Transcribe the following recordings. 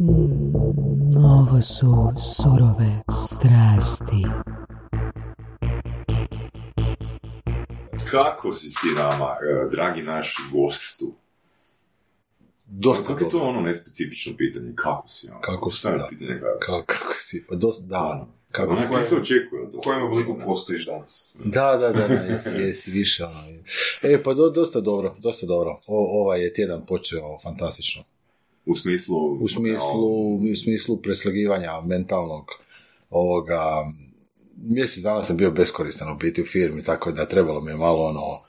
Mm, ovo su surove strasti. Kako si ti nama, e, dragi naš gostu? Dosta Kako je to ono nespecifično pitanje? Kako si? Ono? Kako si, da. pitanje kako si. Kako, si? Pa Dosta, da, kako ne se očekuje U kojem obliku postojiš danas? Da, da, da, da, jesi, jesi više. Ono. E, pa do, dosta dobro, dosta dobro. O, ovaj je tjedan počeo fantastično. U smislu... U smislu, u smislu preslagivanja mentalnog ovoga, mjesec dana sam bio beskoristan u biti u firmi, tako da trebalo mi je malo ono,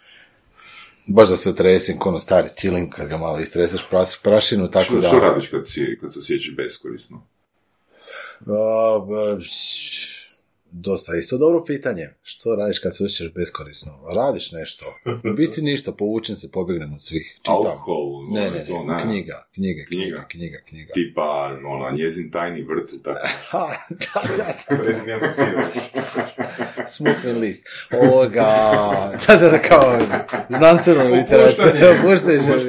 baš da se otresim, ono stari chilling, kad ga malo istresaš prašinu, tako Što, da... što radiš kad, si, kad se osjećaš beskorisno? Ba, dosta isto dobro pitanje. Što radiš kad se osjećaš beskorisno? Radiš nešto? U biti ništa, povučem se, pobjegnem od svih. Čitam. Alkohol, Ne, ono, ne, to, ne, knjiga, knjiga, Knjiga. knjiga, knjiga. Tipa, ona, njezin tajni vrt tako. Ha, da, da, smokvin list. Ovoga, da, da, kao znanstveno literatura. Opuštanje.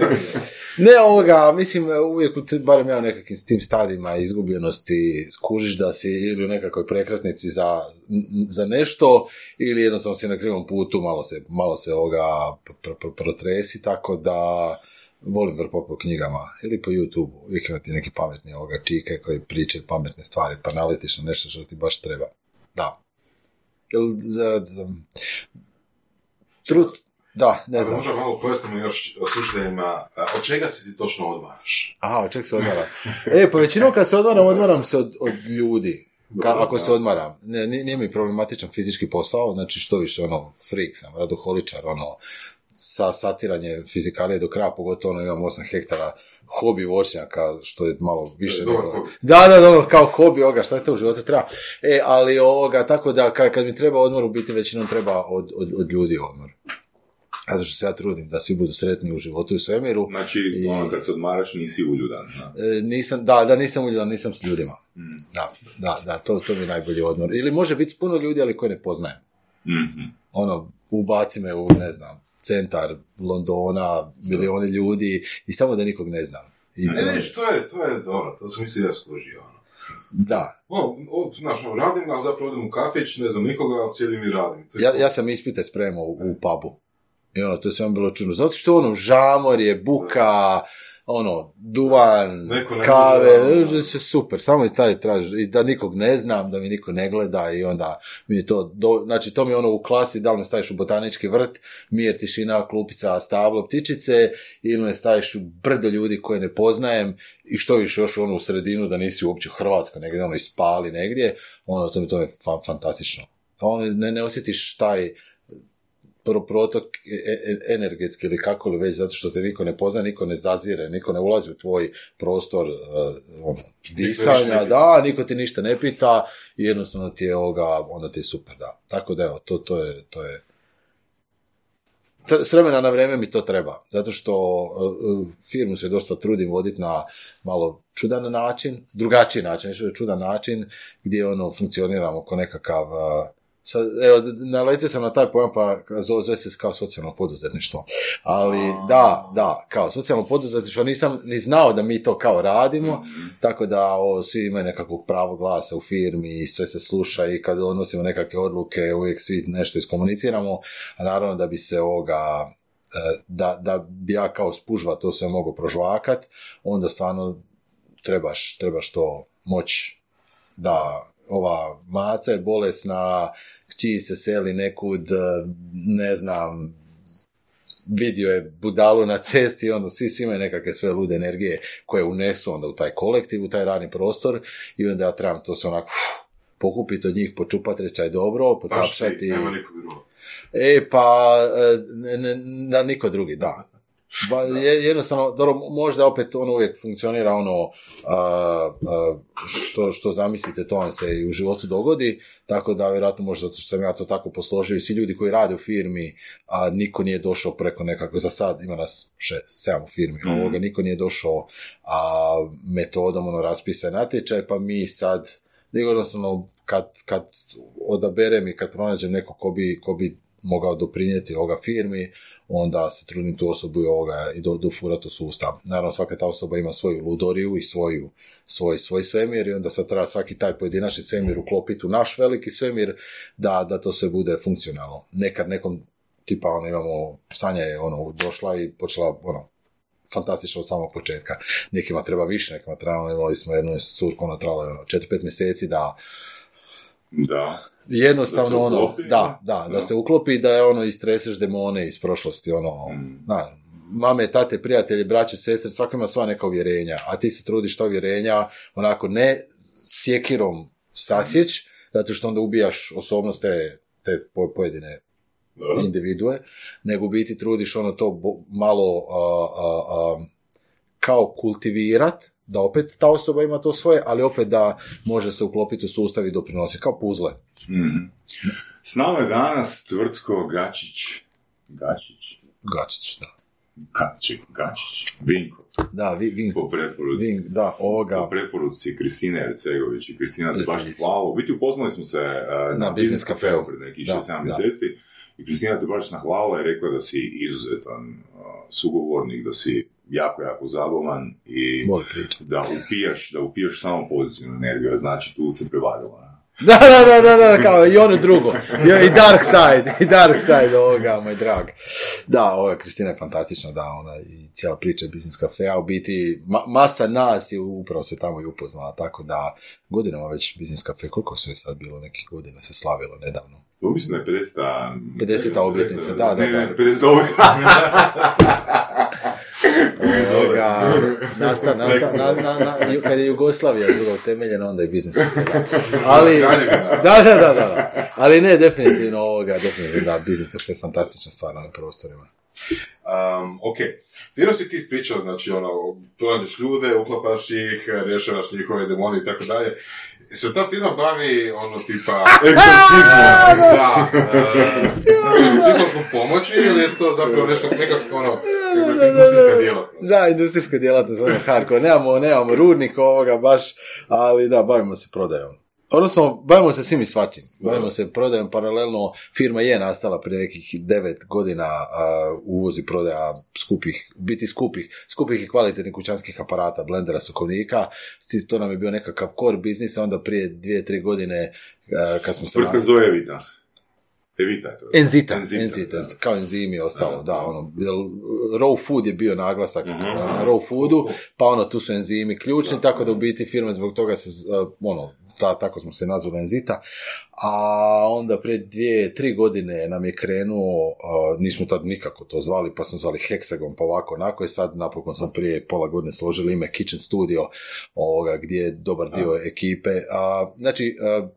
Ne, ovoga, mislim, uvijek, barem ja nekakvim s tim stadima izgubljenosti, skužiš da si ili u nekakvoj prekretnici za, za nešto, ili jednostavno si na krivom putu, malo se, malo se ovoga pr- pr- protresi, tako da volim vrpo po knjigama ili po YouTube, uvijek imati neki pametni ovoga čike koji pričaju pametne stvari, pa naletiš na nešto što ti baš treba. Da, trud, da, ne znam. Možda malo pojasnimo još slušateljima, od čega se ti točno odmaraš? Aha, od čeg se odmara? E, pa većinom kad se odmaram, odmaram se od, od ljudi. Ka, ako se odmaram. Ne, nije, nije mi problematičan fizički posao, znači što više, ono, freak sam, radoholičar, ono, sa satiranje fizikalije do kraja, pogotovo ono, imam 8 hektara hobi voćnjaka, što je malo više Dobar nego... hobi. Da, da, dobro, kao hobi, ovoga, šta je to u životu treba. E, ali ovoga, tako da, kad, kad mi treba odmor, u biti većinom treba od, od, od ljudi odmor. Zato što se ja trudim da svi budu sretni u životu i svemiru. Znači, I- ono, kad se odmaraš nisi uljudan. da. E, nisam, da, da, nisam uljudan, nisam s ljudima. Mm. Da, da, da, to, to mi je najbolji odmor. Ili može biti puno ljudi, ali koje ne poznajem. Mhm. Ono, ubaci me u, ne znam, centar Londona, milioni ljudi i samo da nikog ne znam. I Ne, to- ne, to je, to je dobro, to sam mislio ja skužio. Ono. da, O, o, znaš, ono, radim, ali zapravo odem u kafić, ne znam nikoga, ali sjedim i radim. Ja, ja sam ispite spremao u, u pubu. I ono, to je sve bilo čudno. Zato što ono, žamor je, buka, ono, duvan, Neko ne kave, gleda, e, sve super, samo i taj traži, i da nikog ne znam, da mi niko ne gleda i onda mi je to, do, znači to mi je ono u klasi, da li me staviš u botanički vrt, mir, tišina, klupica, stablo, ptičice, ili me staviš u brdo ljudi koje ne poznajem i što više još ono u sredinu da nisi uopće u Hrvatskoj, negdje ono ispali negdje, ono to mi to je fa- fantastično. Ono, ne, ne osjetiš taj pro- protok e- e- energetski ili kako li već, zato što te niko ne pozna, niko ne zazire, niko ne ulazi u tvoj prostor uh, ono, disanja, da, niko ti ništa ne pita i jednostavno ti je ovoga, onda ti je super, da. Tako da evo, to, to je, to je S vremena na vrijeme mi to treba, zato što firmu se dosta trudim voditi na malo čudan način, drugačiji način, nešto je čudan način, gdje ono funkcioniramo ko nekakav uh, Sad, evo, naletio sam na taj pojam, pa zove, zove se kao socijalno poduzetništvo. Ali, da, da, kao socijalno poduzetništvo, nisam ni znao da mi to kao radimo, tako da o, svi imaju nekakvog pravo glasa u firmi i sve se sluša i kad donosimo nekakve odluke, uvijek svi nešto iskomuniciramo, a naravno da bi se ovoga, e, da, da bi ja kao spužva to sve mogu prožvakat, onda stvarno trebaš, trebaš to moći da ova maca je bolesna, kći se seli nekud, e, ne znam, vidio je budalu na cesti i onda svi, svi imaju nekakve sve lude energije koje unesu onda u taj kolektiv, u taj radni prostor i onda ja trebam to se onako uf, pokupiti od njih, počupati, reći aj dobro, Baš ti, potapšati. nema nikog drugog. E, pa, e, na niko drugi, da. Ba, je, jednostavno, dobro, možda opet ono uvijek funkcionira ono a, a, što, što zamislite, to vam se i u životu dogodi, tako da vjerojatno možda zato što sam ja to tako posložio i svi ljudi koji rade u firmi, a niko nije došao preko nekako, za sad ima nas šest, sedam u firmi, Mhm. ovoga, niko nije došao a, metodom ono raspisa natječaj, pa mi sad, nego jednostavno kad, kad odaberem i kad pronađem neko ko bi, ko bi mogao doprinijeti ovoga firmi, onda se trudim tu osobu i, ovoga, i do, dofurati u sustav. Naravno, svaka ta osoba ima svoju ludoriju i svoju, svoj, svoj svemir i onda sad treba svaki taj pojedinačni svemir uklopiti u naš veliki svemir da, da to sve bude funkcionalno. Nekad nekom tipa ono imamo, Sanja je ono došla i počela ono, fantastično od samog početka. Nekima treba više, nekima treba, ono, imali smo jednu curku, ona trebala ono, 4-5 mjeseci da Da. Jednostavno Da ono, da, da, da, da. se uklopi da je ono istreseš demone iz prošlosti, ono, Mm. da, mame, tate, prijatelji, braće, sestre, svako ima sva neka uvjerenja, a ti se trudiš ta uvjerenja onako ne sjekirom sasjeć, zato što onda ubijaš osobnost te, te po- pojedine Da. individue, nego biti trudiš ono to bo- malo a, a, a, kao kultivirat, da opet ta osoba ima to svoje, ali opet da može se uklopiti u sustav i doprinosi, kao puzle. Mhm. S nama je danas tvrtko Gačić. Gačić? Gačić, da. Gačić, Gačić. Vinko. Da, vi, vi, Po preporuci. vi, da, Po ovoga, preporuci Kristine Ercegović i Kristina te baš hvala. U biti upoznali smo se uh, na, Na Business Cafeu pred nekih Da, 6-7 da. mjeseci. I Kristina te baš nahvala i rekla da si izuzetan uh, sugovornik, da si jako, jako zabavan i da upijaš, da upijaš samo pozitivnu energiju, znači tu se prevarila. Da, da, da, da, da, kao i ono drugo. I, dark side, i dark side ovoga, moj drag. Da, ova Kristina je fantastična, da, ona i cijela priča Cafe, a u biti ma- masa nas je upravo se tamo i upoznala, tako da godinama već Business Cafe, koliko su je sad bilo, nekih godina se slavilo nedavno. To mislim da je 50. 50. obljetnica, da, da, da. 50. Ovoga, nasta, nasta, na, na, na, kad je Jugoslavija bila utemeljena, onda je da. Ali, da, da, da, da, ali ne, definitivno ovoga, definitivno, da, Cafe je fantastična stvar na prostorima. Um, ok, Vjerno si ti ispričao, znači ono, pronađeš ljude, uklapaš ih, rješavaš njihove demone i tako dalje. Se ta firma bavi ono tipa... Egzorcizmom. da, e, znači psihološkom pomoći ili je to zapravo nešto, nekako ono, industrijska djelatnost? Da, industrijska djelatnost, ono hardcore. Nemamo, nemamo rudnik ovoga baš, ali da, bavimo se prodajom. Odnosno, bavimo se svim i svačim. Bavimo se prodajom paralelno. Firma je nastala prije nekih devet godina a, uvozi prodaja skupih, biti skupih, skupih i kvalitetnih kućanskih aparata, blendera, sokovnika. To nam je bio nekakav core biznis, a onda prije dvije, tri godine a, kad smo se... Tvrtka na- zove Evita. Je to. Enzita, Enzita, enzita, da. kao enzimi i ostalo, Da. da, ono, raw food je bio naglasak Mhm. na, raw foodu, pa ono, tu su enzimi ključni, tako da u biti firme zbog toga se, uh, ono, ta, tako smo se nazvali enzita, a onda prije dvije, tri godine nam je krenuo, uh, nismo tad nikako to zvali, pa smo zvali Hexagon, pa ovako, onako, i sad napokon smo prije pola godine složili ime Kitchen Studio, ovoga, gdje je dobar dio ekipe, a, znači, uh,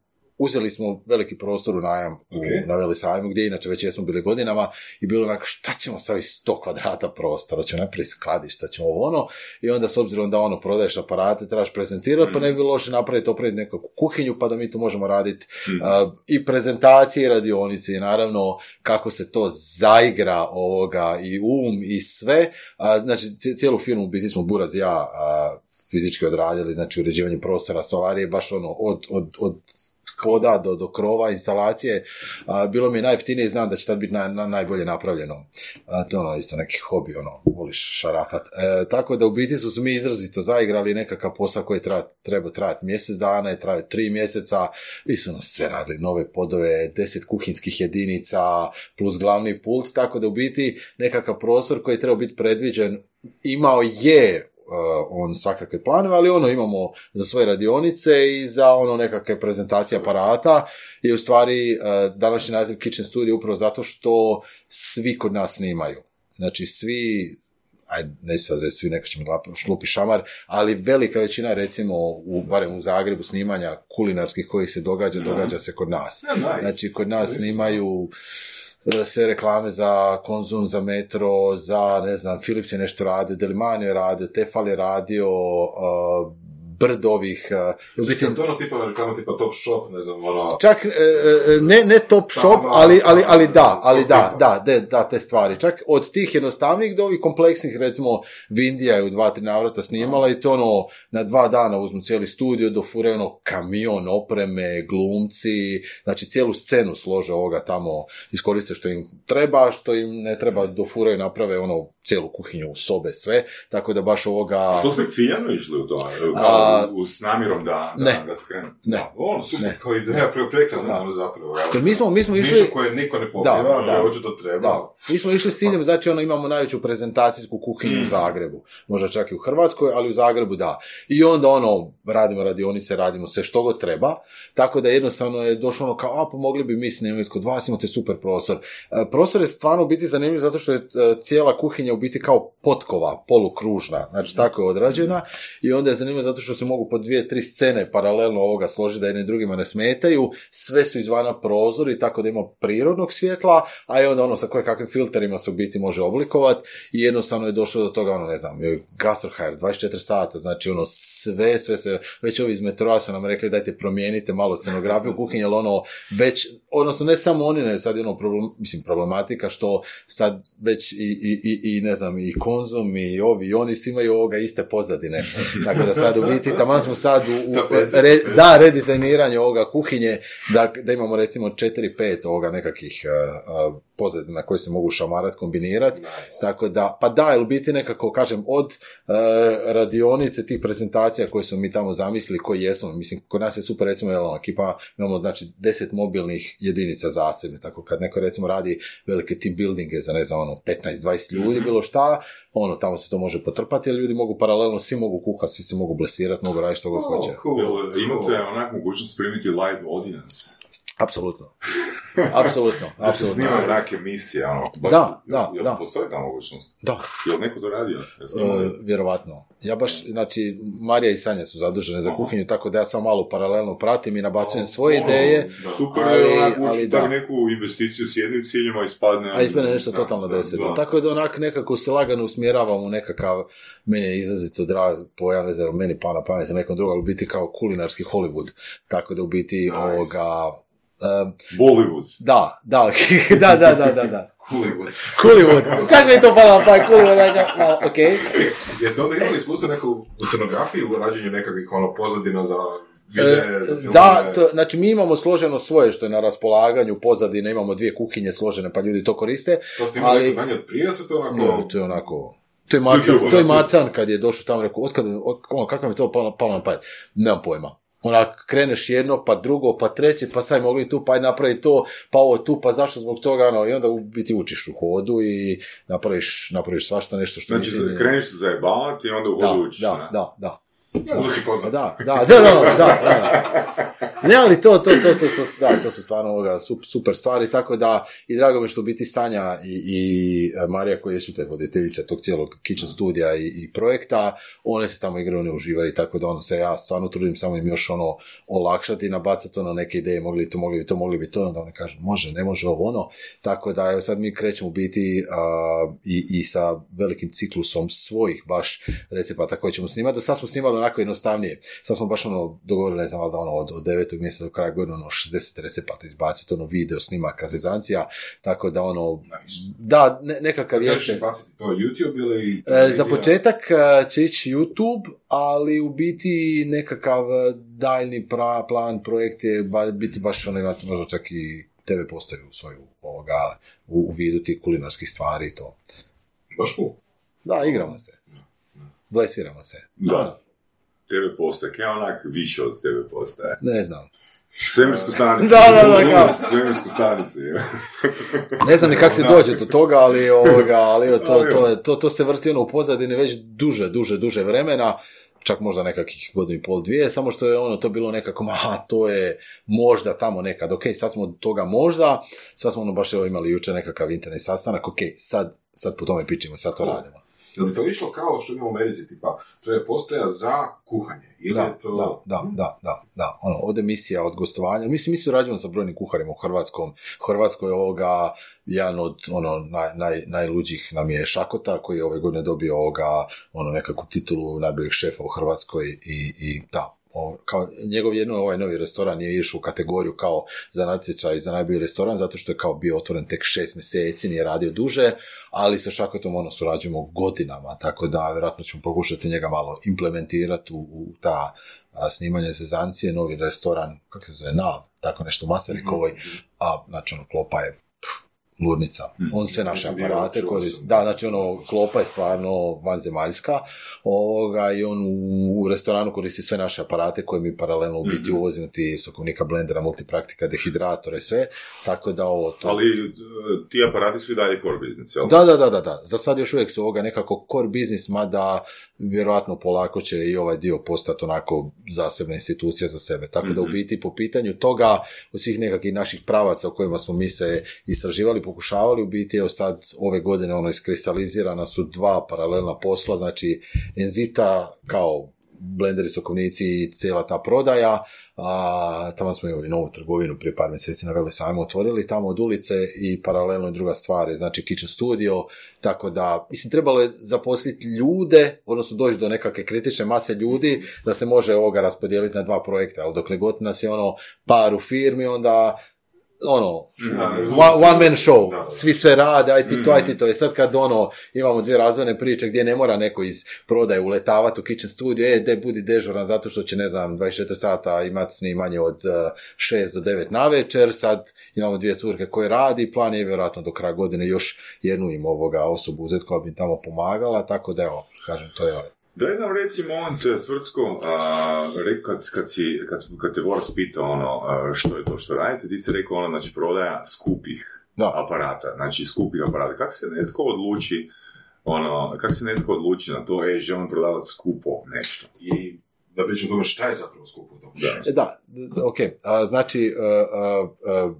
uzeli smo veliki prostor u najam u, Ok. na Velisajmu, gdje inače već jesmo bili godinama i bilo onako šta ćemo sa ovih 100 kvadrata prostora, ćemo napraviti skladišta, ćemo ovo ono i onda s obzirom da ono prodaješ aparate, trebaš prezentirati, pa ne bi bilo loše napraviti, opraviti nekakvu kuhinju pa da mi tu možemo raditi Mhm. a, i prezentacije i radionice i naravno kako se to zaigra ovoga i um i sve. A, znači ci- cijelu firmu u biti smo Buraz i ja a, fizički odradili, znači uređivanje prostora, stolarije, baš ono od, od, od poda do, do krova, instalacije, a, bilo mi je najjeftinije i znam da će tad biti naj, na- najbolje napravljeno. A, to je ono isto neki hobi, ono, voliš šarafat. E, tako da u biti su mi izrazito zaigrali nekakav posao koji treba, treba trajati mjesec dana, je trajao tri mjeseca, vi su nas sve radili, nove podove, deset kuhinskih jedinica, plus glavni pult, tako da u biti nekakav prostor koji je trebao biti predviđen, imao je on svakakve planove, ali ono imamo za svoje radionice i za ono nekakve prezentacije aparata i u stvari uh, današnji naziv Kitchen Studio upravo zato što svi kod nas snimaju. Znači svi ajde, neću sad reći svi, neko će mi šlupi šamar, ali velika većina, recimo, u, barem u Zagrebu, snimanja kulinarskih koji se događa, događa se kod nas. Znači, kod nas snimaju sve reklame za konzum, za metro, za, ne znam, Philips je nešto radio, Delimanio je radio, Tefal je radio, brdo ovih, uh, biti, Je to ono tipa reklama, tipa Top Shop, ne znam, ono... čak, e, e, ne, ne top shop, Da, ali, ali, ali da, da, ali da, da, de- da, te stvari. Čak od tih jednostavnijih do ovih kompleksnih, recimo, Vindija je u dva, tri navrata snimala i to ono, na dva dana uzmu cijeli studio, dofure ono kamion, opreme, glumci, znači cijelu scenu slože ovoga tamo, iskoriste što im treba, što im ne treba, dofuraju, naprave ono cijelu kuhinju, sobe, sve, tako da baš ovoga... To ste ciljano išli u to, A- u- s namjerom da, da, Ne. da skrenu. Ne. Da, Ono, super. Ne. Kao ideja pre- prekrasna, ono zapravo. Jer mi smo, mi smo išli... Ništa koje niko ne pokriva, Da, ali da. očito treba. Da, mi smo išli s ciljem, znači ono imamo najveću prezentacijsku kuhinju Mm. u Zagrebu, možda čak i u Hrvatskoj, ali u Zagrebu da. I onda ono, radimo radionice, radimo sve što god treba, tako da jednostavno je došlo ono kao, a pa mogli bi mi snimiti kod vas, imate super prostor. E, prostor je stvarno u biti zanimljiv zato što je e, cijela kuhinja u biti kao potkova, polukružna, znači tako je odrađena i onda je zanimljivo zato što se mogu po dvije, tri scene paralelno ovoga složiti da jedni drugima ne smetaju, sve su izvana prozori, tako da ima prirodnog svjetla, a i onda ono sa koje kakvim filterima se u biti može oblikovati i jednostavno je došlo do toga, ono ne znam, gastrohajr, 24 sata, znači ono sve, sve se, već ovi iz metroa su nam rekli dajte promijenite malo scenografiju kuhinje, jer ono već, odnosno ne samo oni, ne, sad je ono problem, mislim problematika što sad već i, i, i, i ne znam, i konzum i ovi i oni svi imaju ovoga iste pozadine, tako da sad u biti, taman smo sad u, u Tapete. re, da, redizajniranje ovoga kuhinje, da, da imamo recimo 4-5 ovoga nekakvih uh, uh, pozadina koje se mogu šamarat, kombinirati, Nice. tako da, pa da, u biti nekako, kažem, od uh, radionice, tih prezentacija koje smo mi tamo zamislili, koji jesmo, mislim, kod nas je super, recimo, jel, ono, ekipa, imamo, znači, 10 mobilnih jedinica zasebne, tako kad neko, recimo, radi velike team buildinge za, ne znam, ono, 15-20 ljudi, bilo šta, ono, tamo se to može potrpati, jer ljudi mogu paralelno, svi mogu kuhati, svi se mogu blesirati, mogu raditi što god Oh, hoće. cool, imate onak mogućnost primiti live audience? Apsolutno. Apsolutno, Da se snimaju onak emisije, ono. baš- Da, da, jel da. postoji ta mogućnost? Da, Jel neko to radio? E, vjerovatno. Ja baš, znači, Marija i Sanja su zadužene za kuhinju, tako da ja sam malo paralelno pratim i nabacujem svoje ideje, Super, ali- ali, onak, ali ali da. neku investiciju s jednim ciljem, a ispadne... a ispadne nešto Da, totalno da, deseto. da. Tako da onak nekako se lagano usmjeravam u nekakav, meni je izrazito drag pojam, ne znam, meni pa na pamet nekom drugom, ali biti kao kulinarski Hollywood. Tako da u biti Nice. ovoga... em, Bollywood. da, da, da, da, da, da, da. Hollywood. Hollywood. Čak mi je to palo na pamet, Hollywood, da, okej. Jeste onda imali iskustvo neku u scenografiji, u rađenju nekakvih ono pozadina za videe, za E, filmove? Da, to, znači mi imamo složeno svoje što je na raspolaganju, pozadine, imamo dvije kuhinje složene pa ljudi to koriste. To ste imali ali- znanje od prije, se to onako... Ne, to je onako... To je Macan, to je. Macan kad je došao tamo rekao, otkad, od, ono, kako mi to palo, palo na pamet? Nemam pojma. Onak, kreneš jedno, pa drugo, pa treće, pa sad mogli tu, pa napravi to, pa ovo tu, pa zašto zbog toga, ono, i onda u biti učiš u hodu i napraviš, napraviš svašta nešto što Znači, nisi ni- kreneš se zajebavati i onda u da, vodu učiš, da, ne? da, da. Da, da, da, da, da, da. Ne, ali to, to, to, to, to, da, to su stvarno ovoga sup- super stvari, tako da i drago mi što biti Sanja i, i e, Marija koje su te voditeljice tog cijelog kitchen studija i, i projekta, one se tamo igraju, ne uživaju, tako da onda se ja stvarno trudim samo im još ono olakšati nabacati ono neke ideje, mogli bi to, mogli bi to, mogli bi to, onda oni kažu može, ne može ovo ono, tako da evo sad mi krećemo biti a, i, i sa velikim ciklusom svojih baš recepata koje ćemo snimati, do sad smo snimali onako jednostavnije, sad smo baš ono dogovorili, ne znam, valjda ono od, od devetog mjeseca do kraja godine ono 60 recepata izbaciti, ono video snimaka, zezancija, tako da ono, da, ne, nekakav baciti to YouTube ili... E, za početak e, će ići YouTube, ali u biti nekakav daljni pra, plan, projekt je ba, biti baš ono imati možda čak i TV postaju svoju ovoga, u, u vidu tih kulinarskih stvari i to. Baš cool. Da, igramo se. Blesiramo se. Da. TV postaje, kaj je onak više od TV postaje? Ne znam. Svemirsku stanicu. Da, da, da, kao. Svemirsku, stanicu. Ne znam ni kako se Da. dođe do toga, ali, ovoga, ali to, to, je- to, to se vrti ono u pozadini već duže, duže, duže vremena, čak možda nekakvih godinu i pol, dvije, samo što je ono to bilo nekako, aha, to je možda tamo nekad, ok, sad smo od toga možda, sad smo ono baš evo imali jučer nekakav internet sastanak, ok, sad, sad po tome pičimo, sad to radimo. Jel bi to išlo kao što ima u Americi, tipa, to je postaja za kuhanje? Ili Da, je to... da, da, da, da, da. Ono, od emisija, od gostovanja. Mislim, mi surađujemo sa brojnim kuharima u Hrvatskom. Hrvatskoj je ovoga, jedan od ono, naj, naj, najluđih nam je Šakota, koji je ove godine dobio ovoga, ono, nekakvu titulu najboljeg šefa u Hrvatskoj i, i da, o, kao njegov jedno ovaj novi restoran je išao u kategoriju kao za natječaj za najbolji restoran zato što je kao bio otvoren tek šest mjeseci, nije radio duže, ali sa Šakotom ono surađujemo godinama, tako da vjerojatno ćemo pokušati njega malo implementirati u, u ta a, snimanje sezancije, novi restoran, kako se zove, Nav, tako nešto, Masarikovoj, a znači ono, klopa je pff, ludnica. On sve naše aparate koristi. Da, znači ono, klopa je stvarno vanzemaljska ovoga, i on u, restoranu koristi sve naše aparate koje mi paralelno u biti uvozimo, ti sokovnika, blendera, multipraktika, dehidratore, sve, tako da ovo to... Ali e, ti aparati su i dalje core business, jel? Da, da, da, da, da. Za sad još uvijek su ovoga nekako core business, mada vjerojatno polako će i ovaj dio postati onako zasebna institucija za sebe. Tako da u biti po pitanju toga, od svih nekakvih naših pravaca u kojima smo mi se istraživali, pokušavali, u biti evo sad ove godine ono iskristalizirana su dva paralelna posla, znači Enzita kao blenderi, sokovnici i cijela ta prodaja, a tamo smo i novu trgovinu prije par mjeseci na Vele sajmu otvorili, tamo od ulice i paralelno i druga stvar je, znači kitchen studio, tako da, mislim, trebalo je zaposliti ljude, odnosno doći do nekakve kritične mase ljudi, da se može ovoga raspodijeliti na dva projekta, ali dokle god nas je ono par u firmi, onda ono, Da, one, one man show, Da. svi sve rade, aj ti to, aj ti to. I sad kad ono, imamo dvije razvojne priče gdje ne mora neko iz prodaje uletavati u kitchen studio, e, de, budi dežuran zato što će, ne znam, 24 sata imati snimanje od uh, 6 do 9 na večer, sad imamo dvije curke koje radi, plan je vjerojatno do kraja godine još jednu im ovoga osobu uzeti koja bi tamo pomagala, tako da evo, kažem, to je Daj nam reci moment tvrtku, a, re- kad, kad, si, kad, kad te Voras pitao ono, što je to što radite, ti si rekao ono, znači prodaja skupih Da. aparata, znači skupih aparata. Kako se netko odluči, ono, kako se netko odluči na to, e, želim prodavati skupo nešto. I da pričam o tome šta je zapravo skupo u tom. Da. E, Da, ok. A, znači, a, a, a,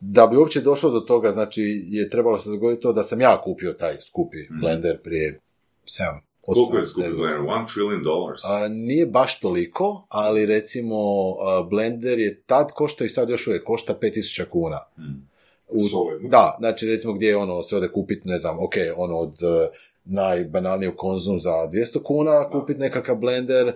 da bi uopće došlo do toga, znači, je trebalo se dogoditi to da sam ja kupio taj skupi blender prije 7 Koliko je skupi blender? One trillion dollars. A, nije baš toliko, ali recimo a, blender je tad košta i sad još uvijek košta 5000 kuna. U, Solidno. da, znači recimo gdje je ono se ode kupiti, ne znam, ok, ono od e, najbanalniju konzum za 200 kuna, kupiti nekakav blender, e,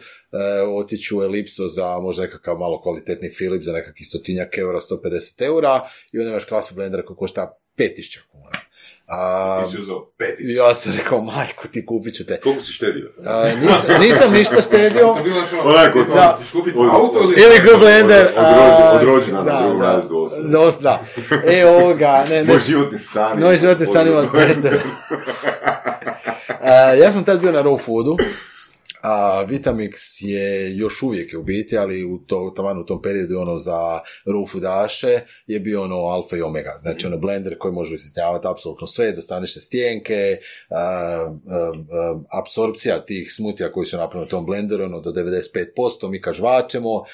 otići u Elipso za možda nekakav malo kvalitetni Philips za nekakvih stotinjak eura, 150 eura i onda imaš klasu blendera koji košta 5000 kuna. A, Ti si peti. ja sam rekao, majku ti kupit ću te. Koliko si štedio? A, nisam, nisam ništa štedio. To je bilo što... Onako, da. Ćeš kupiti auto ili... Ili blender. Od- rođena na da, drugom da. osnovne. Dos, da. E, ovoga, ne, ne. Moj životni san. Moj životni san ima blender. Ja sam tad bio na raw foodu, a Vitamix je još uvijek je u biti, ali u, to, taman u tom periodu ono za raw foodaše je bio ono alfa i omega, znači ono blender koji može usitnjavati apsolutno sve, do stanične stijenke, a, a, apsorpcija tih smutija koji su napravljeni u tom blenderu, ono do 95%, mi kažvačemo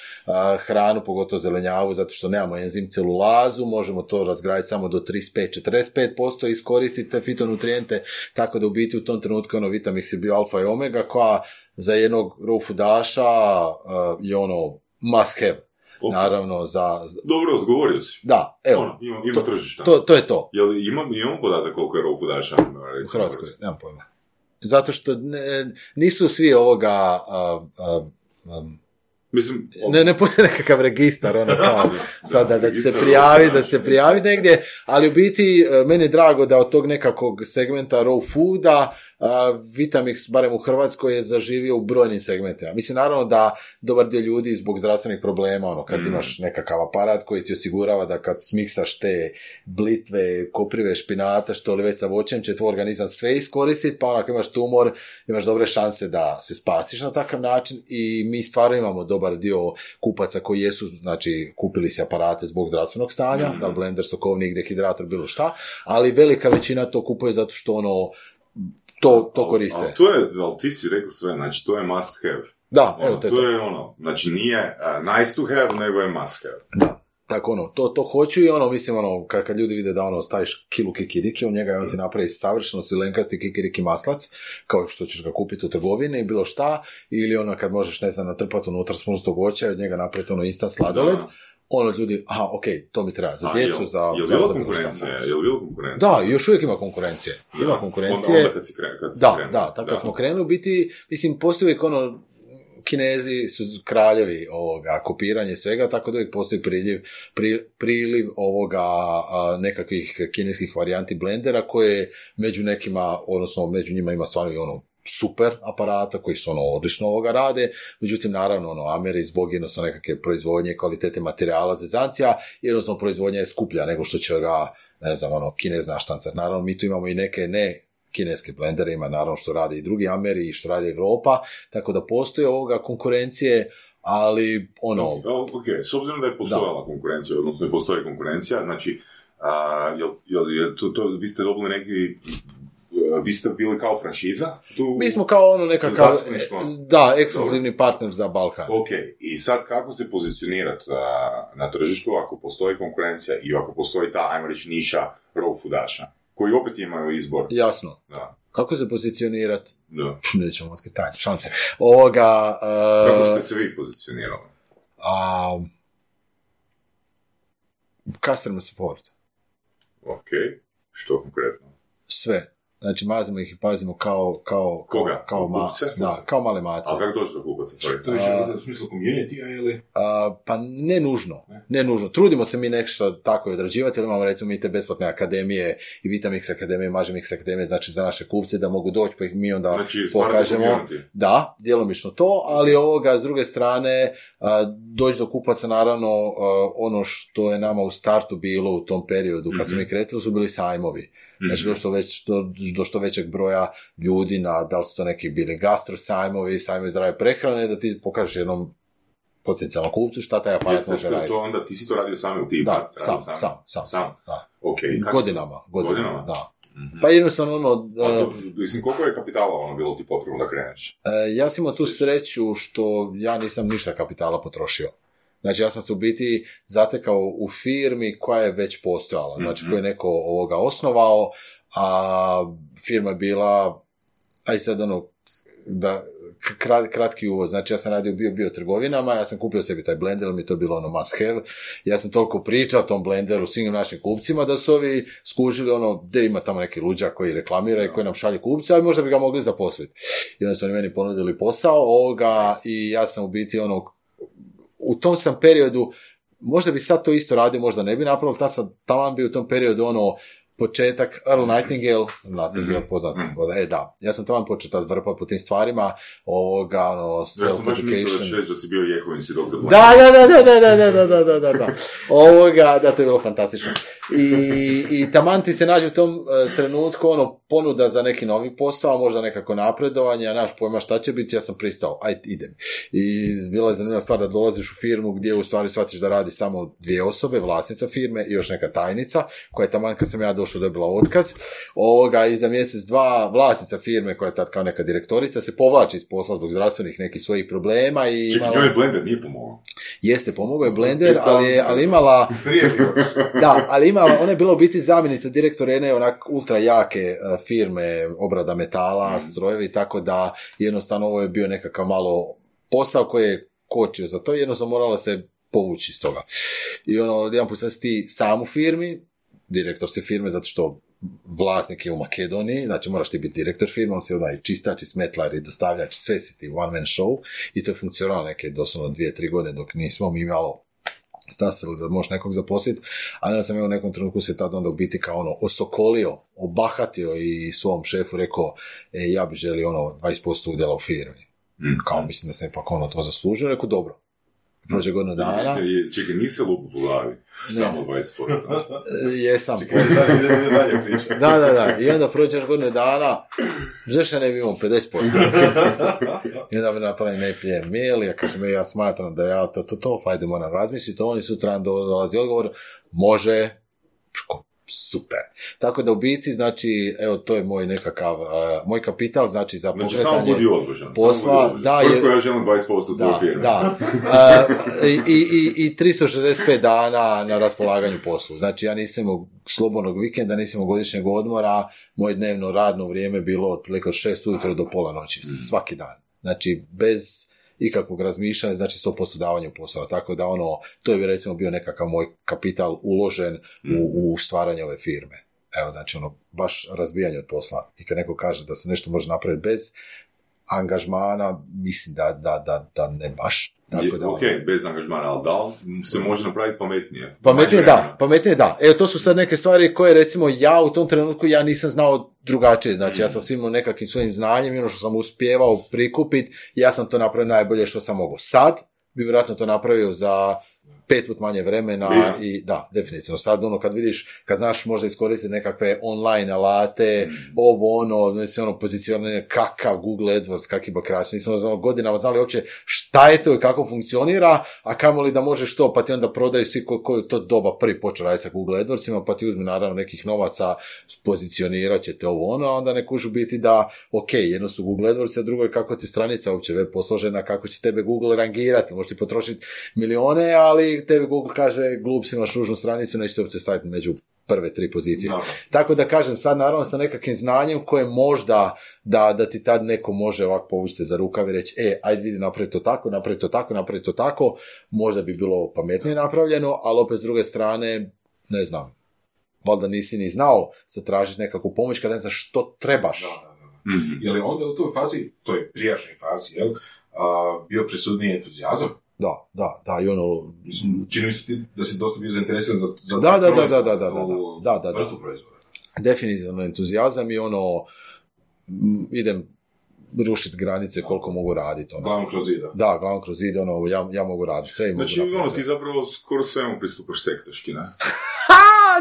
hranu, pogotovo zelenjavu, zato što nemamo enzim celulazu, možemo to razgraditi samo do 35-45% i iskoristiti te fitonutrijente, tako da u biti u tom trenutku ono Vitamix je bio alfa i omega, koja za jednog raw foodaša uh, je ono must have. Ok. Naravno, za... Dobro, odgovorio si. Da, evo, Ono, ima, ima to- tržišta. to, to je to. Jel imam, imam podatak koliko je raw foodaša? U Hrvatskoj, nemam pojma. Zato što ne, nisu svi ovoga... a, a, um, Mislim, ne, ne postoji nekakav registar, ono kao, sad da, da će se raw da se prijavi negdje, ali u biti e, meni je drago da od tog nekakvog segmenta raw fooda Vitamix, barem u Hrvatskoj, je zaživio u brojnim segmentima. Mislim, naravno da dobar dio ljudi zbog zdravstvenih problema, ono, kad Mm. imaš nekakav aparat koji ti osigurava da kad smiksaš te blitve, koprive, špinata, što li već sa voćem, će tvoj organizam sve iskoristiti, pa onako imaš tumor, imaš dobre šanse da se spasiš na takav način i mi stvarno imamo dobar dio kupaca koji jesu, znači, kupili si aparate zbog zdravstvenog stanja, Mhm. da li blender, sokovnik, dehidrator, bilo šta, ali velika većina to kupuje zato što ono, to, to koriste. Ali, to je, ali ti si rekao sve, znači to je must have. Da, Ono, evo, to je to je ono, znači nije uh, nice to have, nego je must have. Da. Tako ono, to, to hoću i ono, mislim, ono, kad, kad ljudi vide da ono, staviš kilu kikiriki, u njega i on ti napravi savršeno silenkasti kikiriki maslac, kao što ćeš ga kupiti u trgovini, bilo šta, ili ono, kad možeš, ne znam, natrpati unutra smrznutog voća i od njega napraviti ono instant sladoled, Da. Ono ljudi, aha, ok, to mi treba, za djecu, za... Jel za, bilo za konkurencije? Jel bilo konkurencije? Da, još uvijek ima konkurencije. Ima Da. konkurencije. Onda, onda kad si kad si Da, da, tako smo krenuli, u biti, mislim, postoji uvijek ono, Kinezi su kraljevi ovoga kopiranje svega, tako da uvijek postoji priljev, pri- priliv ovoga a, nekakvih kineskih varijanti blendera koje među nekima, odnosno među njima ima stvarno i ono super aparata koji su ono odlično ovoga rade, međutim naravno ono Ameri zbog jednostavno nekakve proizvodnje kvalitete materijala zezancija, jednostavno proizvodnja je skuplja nego što će ga ne znam, ono, kinez naštancat. Naravno, mi tu imamo i neke ne kineske blendere, ima naravno što rade i drugi Ameri i što radi Europa, tako da postoji ovoga konkurencije, ali ono, ok, s obzirom da je postojala konkurencija, odnosno i postoji konkurencija, znači, a, jel, jel, jel, to, to, vi ste dobili neki, vi ste bili kao franšiza? Tu... mi smo kao ono nekakav, Zastupništvo. da, ekskluzivni partner za Balkan. Ok, i sad kako se pozicionirati na, na tržištu ako postoji konkurencija i ako postoji ta, ajmo reći, niša raw foodaša, koji opet imaju izbor. Jasno. Da, Kako se pozicionirati? da. Nećemo otkriti tajne, šance. Ovoga, Kako uh, ste se vi pozicionirali? a, customer support. Ok, što konkretno? Sve. Znači, mazimo ih i pazimo kao, kao, Koga? kao, ma, Kupce? da, kao male mace. A kako doći do kupaca? To više A- u smislu community ili... A, pa ne nužno, Ne. ne nužno. Trudimo se mi nešto tako i odrađivati, jer imamo recimo mi te besplatne akademije i Vitamix akademije, Mažemix akademije, znači za naše kupce da mogu doći, pa ih mi onda Znači, pokažemo. Da, djelomično to, ali ovoga s druge strane a, doći do kupaca naravno a, ono što je nama u startu bilo u tom periodu kad smo Mhm. mi kretili su bili sajmovi. Znači Mhm. do što, već, do, do što većeg broja ljudi na, da li su to neki bili gastro sajmovi, sajmovi zdrave prehrane, da ti pokažeš jednom potencijalnom kupcu šta taj aparat Jeste, može raditi. to onda ti si to radio sam u ti Da, radio sam, sam, sam, sam, Sam. da. Ok, kako- Godinama, godinama, Godinama? da. Mhm. Pa jednostavno ono, to, mislim, koliko je kapitala ono bilo ti potrebno da kreneš? E, ja sam imao tu sreću što ja nisam ništa kapitala potrošio. Znači ja sam se u biti zatekao u firmi koja je već postojala, znači Mhm. koju je neko ovoga osnovao, a firma je bila, aj sad ono, da, krat, kratki uvoz, znači ja sam radio bio bio trgovinama, ja sam kupio sebi taj blender, mi je to bilo ono must have, ja sam toliko pričao o tom blenderu svim našim kupcima da su ovi skužili ono, gdje ima tamo neki luđak koji reklamira i koji nam šalje kupce, ali možda bi ga mogli zaposliti. I onda su oni meni ponudili posao ovoga i ja sam u biti ono, u tom sam periodu, možda bi sad to isto radio, možda ne bi napravio, ta sam taman bi u tom periodu ono, početak, Earl Nightingale, Nightingale Mhm. poznat, Mhm. e da, ja sam taman počeo tad vrpat po tim stvarima, ovoga, ono, Ja sam da self-education. si bio Jehovin svjedok za Da, da, da, da, da, da, da, da, da, da, da. Ovoga, da, to je bilo fantastično. I, i taman ti se nađe u tom e, trenutku ono ponuda za neki novi posao, možda nekako napredovanje, a naš pojma šta će biti, ja sam pristao, ajde idem. I bila je zanimljiva stvar da dolaziš u firmu gdje u stvari shvatiš da radi samo dvije osobe, vlasnica firme i još neka tajnica, koja je taman kad sam ja došao dobila otkaz. Ovoga, i za mjesec dva vlasnica firme, koja je tad kao neka direktorica, se povlači iz posla zbog zdravstvenih nekih svojih problema i Čekaj, imala- njoj blender nije pomogao. Jeste, pomogao je blender, ali je ali imala, da, ali imala, ona je bila u biti zamjenica direktora jedne onak ultra jake e, firme, obrada metala, Mm. strojevi, tako da jednostavno ovo je bio nekakav malo posao koji je kočio za to i jednostavno morala se povući iz toga. I ono, jedan put si ti sam u firmi, direktor si firme zato što vlasnik je u Makedoniji, znači moraš ti biti direktor firme, on si onda i čistač, i smetlar, i dostavljač, sve si ti one man show i to je funkcionalo neke doslovno dvije, tri godine dok nismo mi malo stasili da možeš nekog zaposliti, ali onda sam ja u nekom trenutku se tad onda u biti kao ono osokolio, obahatio i svom šefu rekao, e, ja bi želio ono 20% udjela u firmi. Mm. Kao mislim da sam ipak ono to zaslužio, rekao dobro. Prođe godinu dana, Čekaj, nisi lupu po glavi. Samo 20%. e, jesam. Čekaj, sad ide, ide dalje priča. Da, da, da. I onda prođeš godinu dana, zašto ne bi imao 50%? I onda mi napravi najprije mail, ja kažem, ja smatram da ja to, to, to, pa ajde moram razmisliti, oni sutra dolazi odgovor, može? Super. Tako da u biti, znači, evo, to je moj nekakav, uh, moj kapital, znači za Znači, samo pokretanje budi odložan. posla, samo da, je- ja želim 20% tvoje da, firme. da. Uh, i, i, I 365 dana na raspolaganju poslu. Znači, ja nisam imao slobodnog vikenda, nisam imao godišnjeg odmora, moje dnevno radno vrijeme bilo otprilike od 6 ujutro do pola noći, svaki dan. Znači, bez ikakvog razmišljanja, znači 100% davanje u posao. Tako da ono, to je recimo bio nekakav moj kapital uložen u, u stvaranje ove firme. Evo, znači ono, baš razbijanje od posla. I kad neko kaže da se nešto može napraviti bez angažmana, mislim da, da, da, da ne baš. Tako da, ono- ok, bez angažmana, ali da se može napraviti pametnije? Pametnije da, pametnije da. Evo, to su sad neke stvari koje recimo ja u tom trenutku ja nisam znao drugačije. Znači, ja sam svim imao nekakvim svojim znanjem i ono što sam uspjevao prikupiti, ja sam to napravio najbolje što sam mogao. Sad bi vjerojatno to napravio za pet put manje vremena Ja. i da, definitivno. Sad ono kad vidiš, kad znaš možda iskoristiti nekakve online alate, ovo ono, mislim ono pozicioniranje kakav Google AdWords, kakvi bakrač, nismo ono, godinama znali uopće šta je to i kako funkcionira, a kamoli da možeš to, pa ti onda prodaju svi ko, ko to doba prvi počeo raditi sa Google AdWordsima, pa ti uzmi naravno nekih novaca, pozicionirat ćete ovo ono, a onda ne kužu biti da, ok, jedno su Google AdWords, a drugo je kako ti stranica uopće web posložena, kako će tebe Google rangirati, možeš ti potrošiti milione, ali tebi Google kaže, glup si imaš ružnu stranicu, neće te uopće staviti među prve tri pozicije. Da. Tako da kažem, sad naravno sa nekakvim znanjem koje možda da, da ti tad neko može ovako povući te za rukav i reći, e, ajde vidi, napravi to tako, napravi to tako, napravi to tako, možda bi bilo pametnije napravljeno, ali opet s druge strane, ne znam, valjda nisi ni znao zatražiti nekakvu pomoć kada ne znaš što trebaš. Da, da, da. Mhm. Je li onda u toj fazi, toj prijašnjoj fazi, jel, a, bio presudniji entuzijazam? Da, da, da, i ono, Mislim, čini mi se ti da si dosta bio zainteresiran za, za Da, da, da, da, da, da, da, da, da, da. vrstu proizvoda. definitivno entuzijazam i ono, m, idem rušiti granice koliko mogu raditi. Ono. Glavom kroz zida. Da, glavom kroz zid, ono, ja, ja mogu raditi sve mogu Znači, napraviti ono, ti zapravo skoro svemu pristupaš sektaški, ne?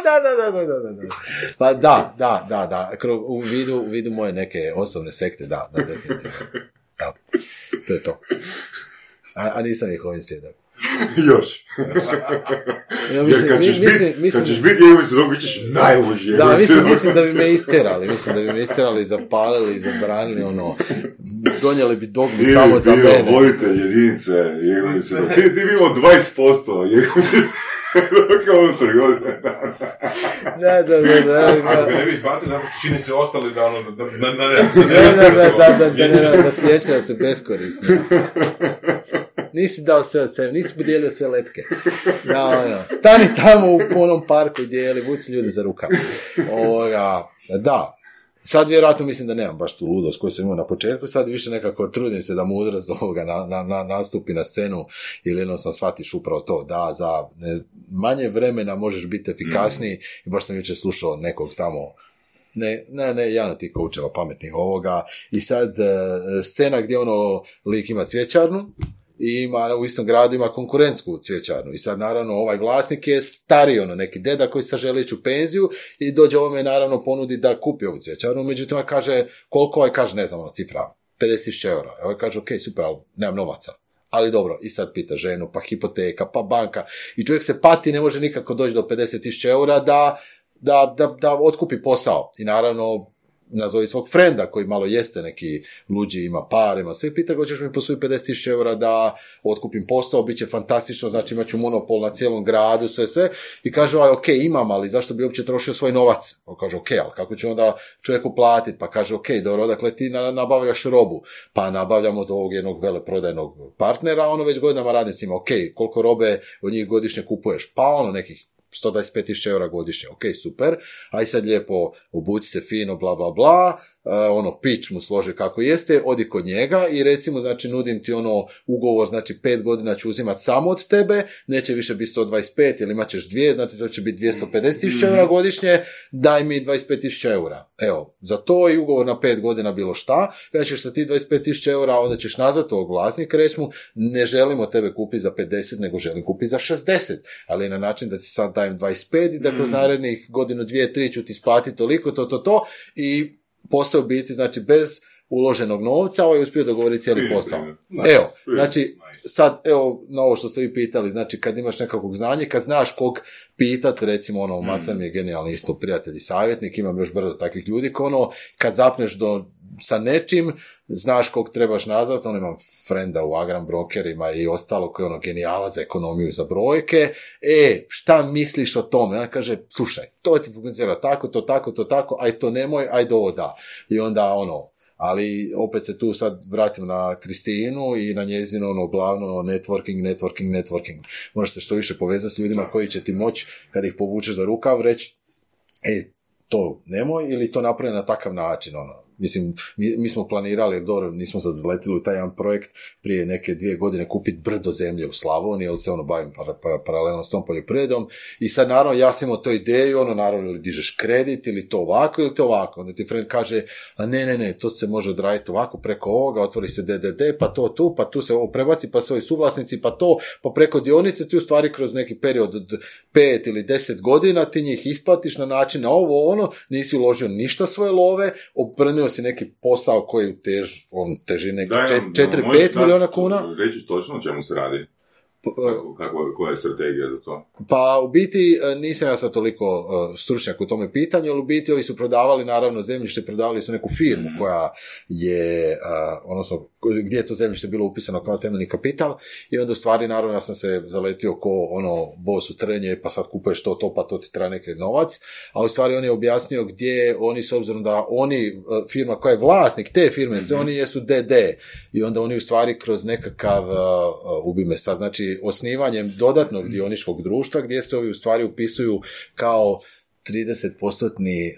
Da, da, da, da, da, da. Pa da, da, da, da, u vidu, u vidu moje neke osobne sekte, da, da, definitivno. Da, to je to. A, a nisam ih ovim svjedok. Još. Ja, Jer mislim, kad mi- ćeš mislim, biti, mislim, kad ćeš biti svjedok, bit ćeš najloži da, mislim, mislim da bi me isterali, mislim da bi me isterali, zapalili, zabranili, ono, donijeli bi dogmu Ti samo za bio mene. voditelj jedinice svjedok. Ti, ti bi imao 20% Jehovin svjedok. Kao unutar godine. Da, da, da, da, Ako da. ga ne bi izbacili, onda se čini se ostali da ono, da, da, da, da, Da, da, da, da, da, da, da, da su vječne, da su beskorisni. Nisi dao sve od sebe, nisi podijelio sve letke. Da, ono, stani tamo u onom parku i dijeli, vuci ljudi za rukav. Ovoga, da, sad vjerojatno mislim da nemam baš tu ludost koju sam imao na početku, sad više nekako trudim se da mudrost ovoga na, na, na, nastupi na scenu ili jednostavno shvatiš upravo to, da, za manje vremena možeš biti efikasniji i baš sam jučer slušao nekog tamo ne, ne, ne, jedan od tih koučeva pametnih ovoga. I sad e, scena gdje ono lik ima cvjećarnu i ima u istom gradu ima konkurentsku cvjećarnu. I sad naravno ovaj vlasnik je stariji ono neki deda koji sad želi ići u penziju i dođe ovome naravno ponudi da kupi ovu cvjećarnu. Međutim, kaže koliko ovaj kaže, ne znam, ono, cifra 50.000 eura. Ovaj kaže, ok, super, ali nemam novaca. Ali dobro, i sad pita ženu, pa hipoteka, pa banka. I čovjek se pati, ne može nikako doći do 50.000 eura da da, da, da otkupi posao. I naravno, nazovi svog frenda koji malo jeste neki luđi, ima par, ima sve, pita hoćeš mi posuditi 50.000 eura da otkupim posao, bit će fantastično, znači imat ću monopol na cijelom gradu, sve sve. I kaže ovaj, ok, imam, ali zašto bi uopće trošio svoj novac? On kaže, ok, ali kako ću onda čovjeku platiti? Pa kaže, ok, dobro, odakle ti na- nabavljaš robu? Pa nabavljamo od ovog jednog veleprodajnog partnera, ono već godinama radi s njima, ok, koliko robe od njih godišnje kupuješ? Pa ono nekih 125.000 eura godišnje, ok, super, aj sad lijepo obuci se fino, bla, bla, bla, ono, pitch mu složi kako jeste, odi kod njega i recimo, znači, nudim ti ono ugovor, znači, pet godina ću uzimat samo od tebe, neće više biti 125 ili imat ćeš dvije, znači, to će biti 250.000 eura godišnje, daj mi 25.000 eura. Evo, za to i ugovor na pet godina bilo šta, kada ćeš sa ti 25.000 eura, onda ćeš nazvat ovog vlasnika reći mu, ne želimo tebe kupiti za 50, nego želim kupiti za 60, ali na način da ti sad dajem 25 i da kroz narednih godinu, dvije, tri ću ti isplatiti toliko, to, to, to i posao biti, znači bez uloženog novca, ovaj je uspio dogovoriti cijeli posao. Evo, znači, sad, evo, na ovo što ste vi pitali, znači, kad imaš nekakvog znanja, kad znaš kog pitat, recimo, ono, Mm. Maca mi je genijalni isto prijatelj i savjetnik, imam još brdo takvih ljudi, ko ono, kad zapneš do, sa nečim, znaš kog trebaš nazvati, ono, imam frenda u Agram brokerima i ostalo, koji je ono, genijalac za ekonomiju i za brojke, e, šta misliš o tome? On kaže, slušaj, to ti funkcionira tako, to tako, to tako, aj to nemoj, aj ovo da. I onda, ono, ali opet se tu sad vratim na Kristinu i na njezino ono glavno networking, networking, networking. Moraš se što više povezati s ljudima koji će ti moći kad ih povučeš za rukav reći e, to nemoj ili to napravi na takav način, ono. Mislim, mi, mi smo planirali, dobro, nismo sad zaletili u taj jedan projekt prije neke dvije godine kupiti brdo zemlje u Slavoniji, jer se ono bavim para, pa- paralelno s tom poljoprivredom. I sad naravno ja sam imao to ideju, ono naravno ili dižeš kredit ili to ovako ili to ovako, onda ti friend kaže, a ne, ne, ne, to se može odraditi ovako preko ovoga, otvori se DDD, pa to tu, pa tu se ovo prebaci, pa svoji suvlasnici, pa to, pa preko dionice ti u stvari kroz neki period od pet ili deset godina ti njih isplatiš na način na ovo ono, nisi uložio ništa svoje love, obrnio si neki posao koji tež, on teži neki Daj nam, 4-5 možeš dati- miliona kuna. Reći točno o čemu se radi. Kako, kako, koja je strategija za to? Pa u biti e, nisam ja sad toliko e, stručnjak u tome pitanju, ali u biti ovi su prodavali naravno zemljište, prodavali su neku firmu Mhm. koja je, e, odnosno gdje je to zemljište bilo upisano kao temeljni kapital i onda u stvari naravno ja sam se zaletio ko ono bos u trnje pa sad kupuješ to, to, pa to ti treba neki novac, a u stvari on je objasnio gdje oni s obzirom da oni, firma koja je vlasnik te firme, sve oni jesu DD i onda oni u stvari kroz nekakav, ubi me sad, znači osnivanjem dodatnog dioničkog društva gdje se ovi u stvari upisuju kao 30%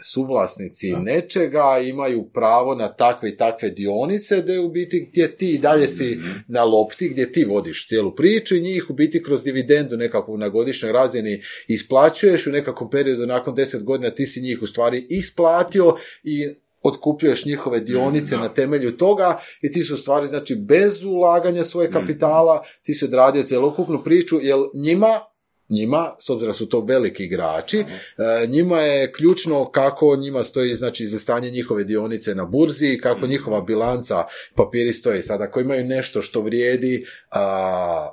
suvlasnici nečega, imaju pravo na takve i takve dionice, da je u biti gdje ti i dalje si na lopti, gdje ti vodiš cijelu priču i njih u biti kroz dividendu nekakvu na godišnjoj razini isplaćuješ u nekakvom periodu nakon 10 godina ti si njih u stvari isplatio i otkupljuješ njihove dionice Mm, na temelju toga i ti su stvari znači bez ulaganja svoje kapitala ti si odradio cjelokupnu priču jer njima njima, s obzirom su to veliki igrači, e, njima je ključno kako njima stoji znači izlistanje njihove dionice na burzi, kako njihova bilanca papiri stoje. Sad ako imaju nešto što vrijedi, a,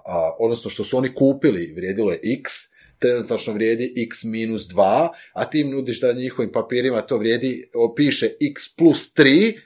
a, odnosno što su oni kupili, vrijedilo je x, trenutačno vrijedi x minus 2, a ti im nudiš da njihovim papirima to vrijedi, o, piše x plus 3,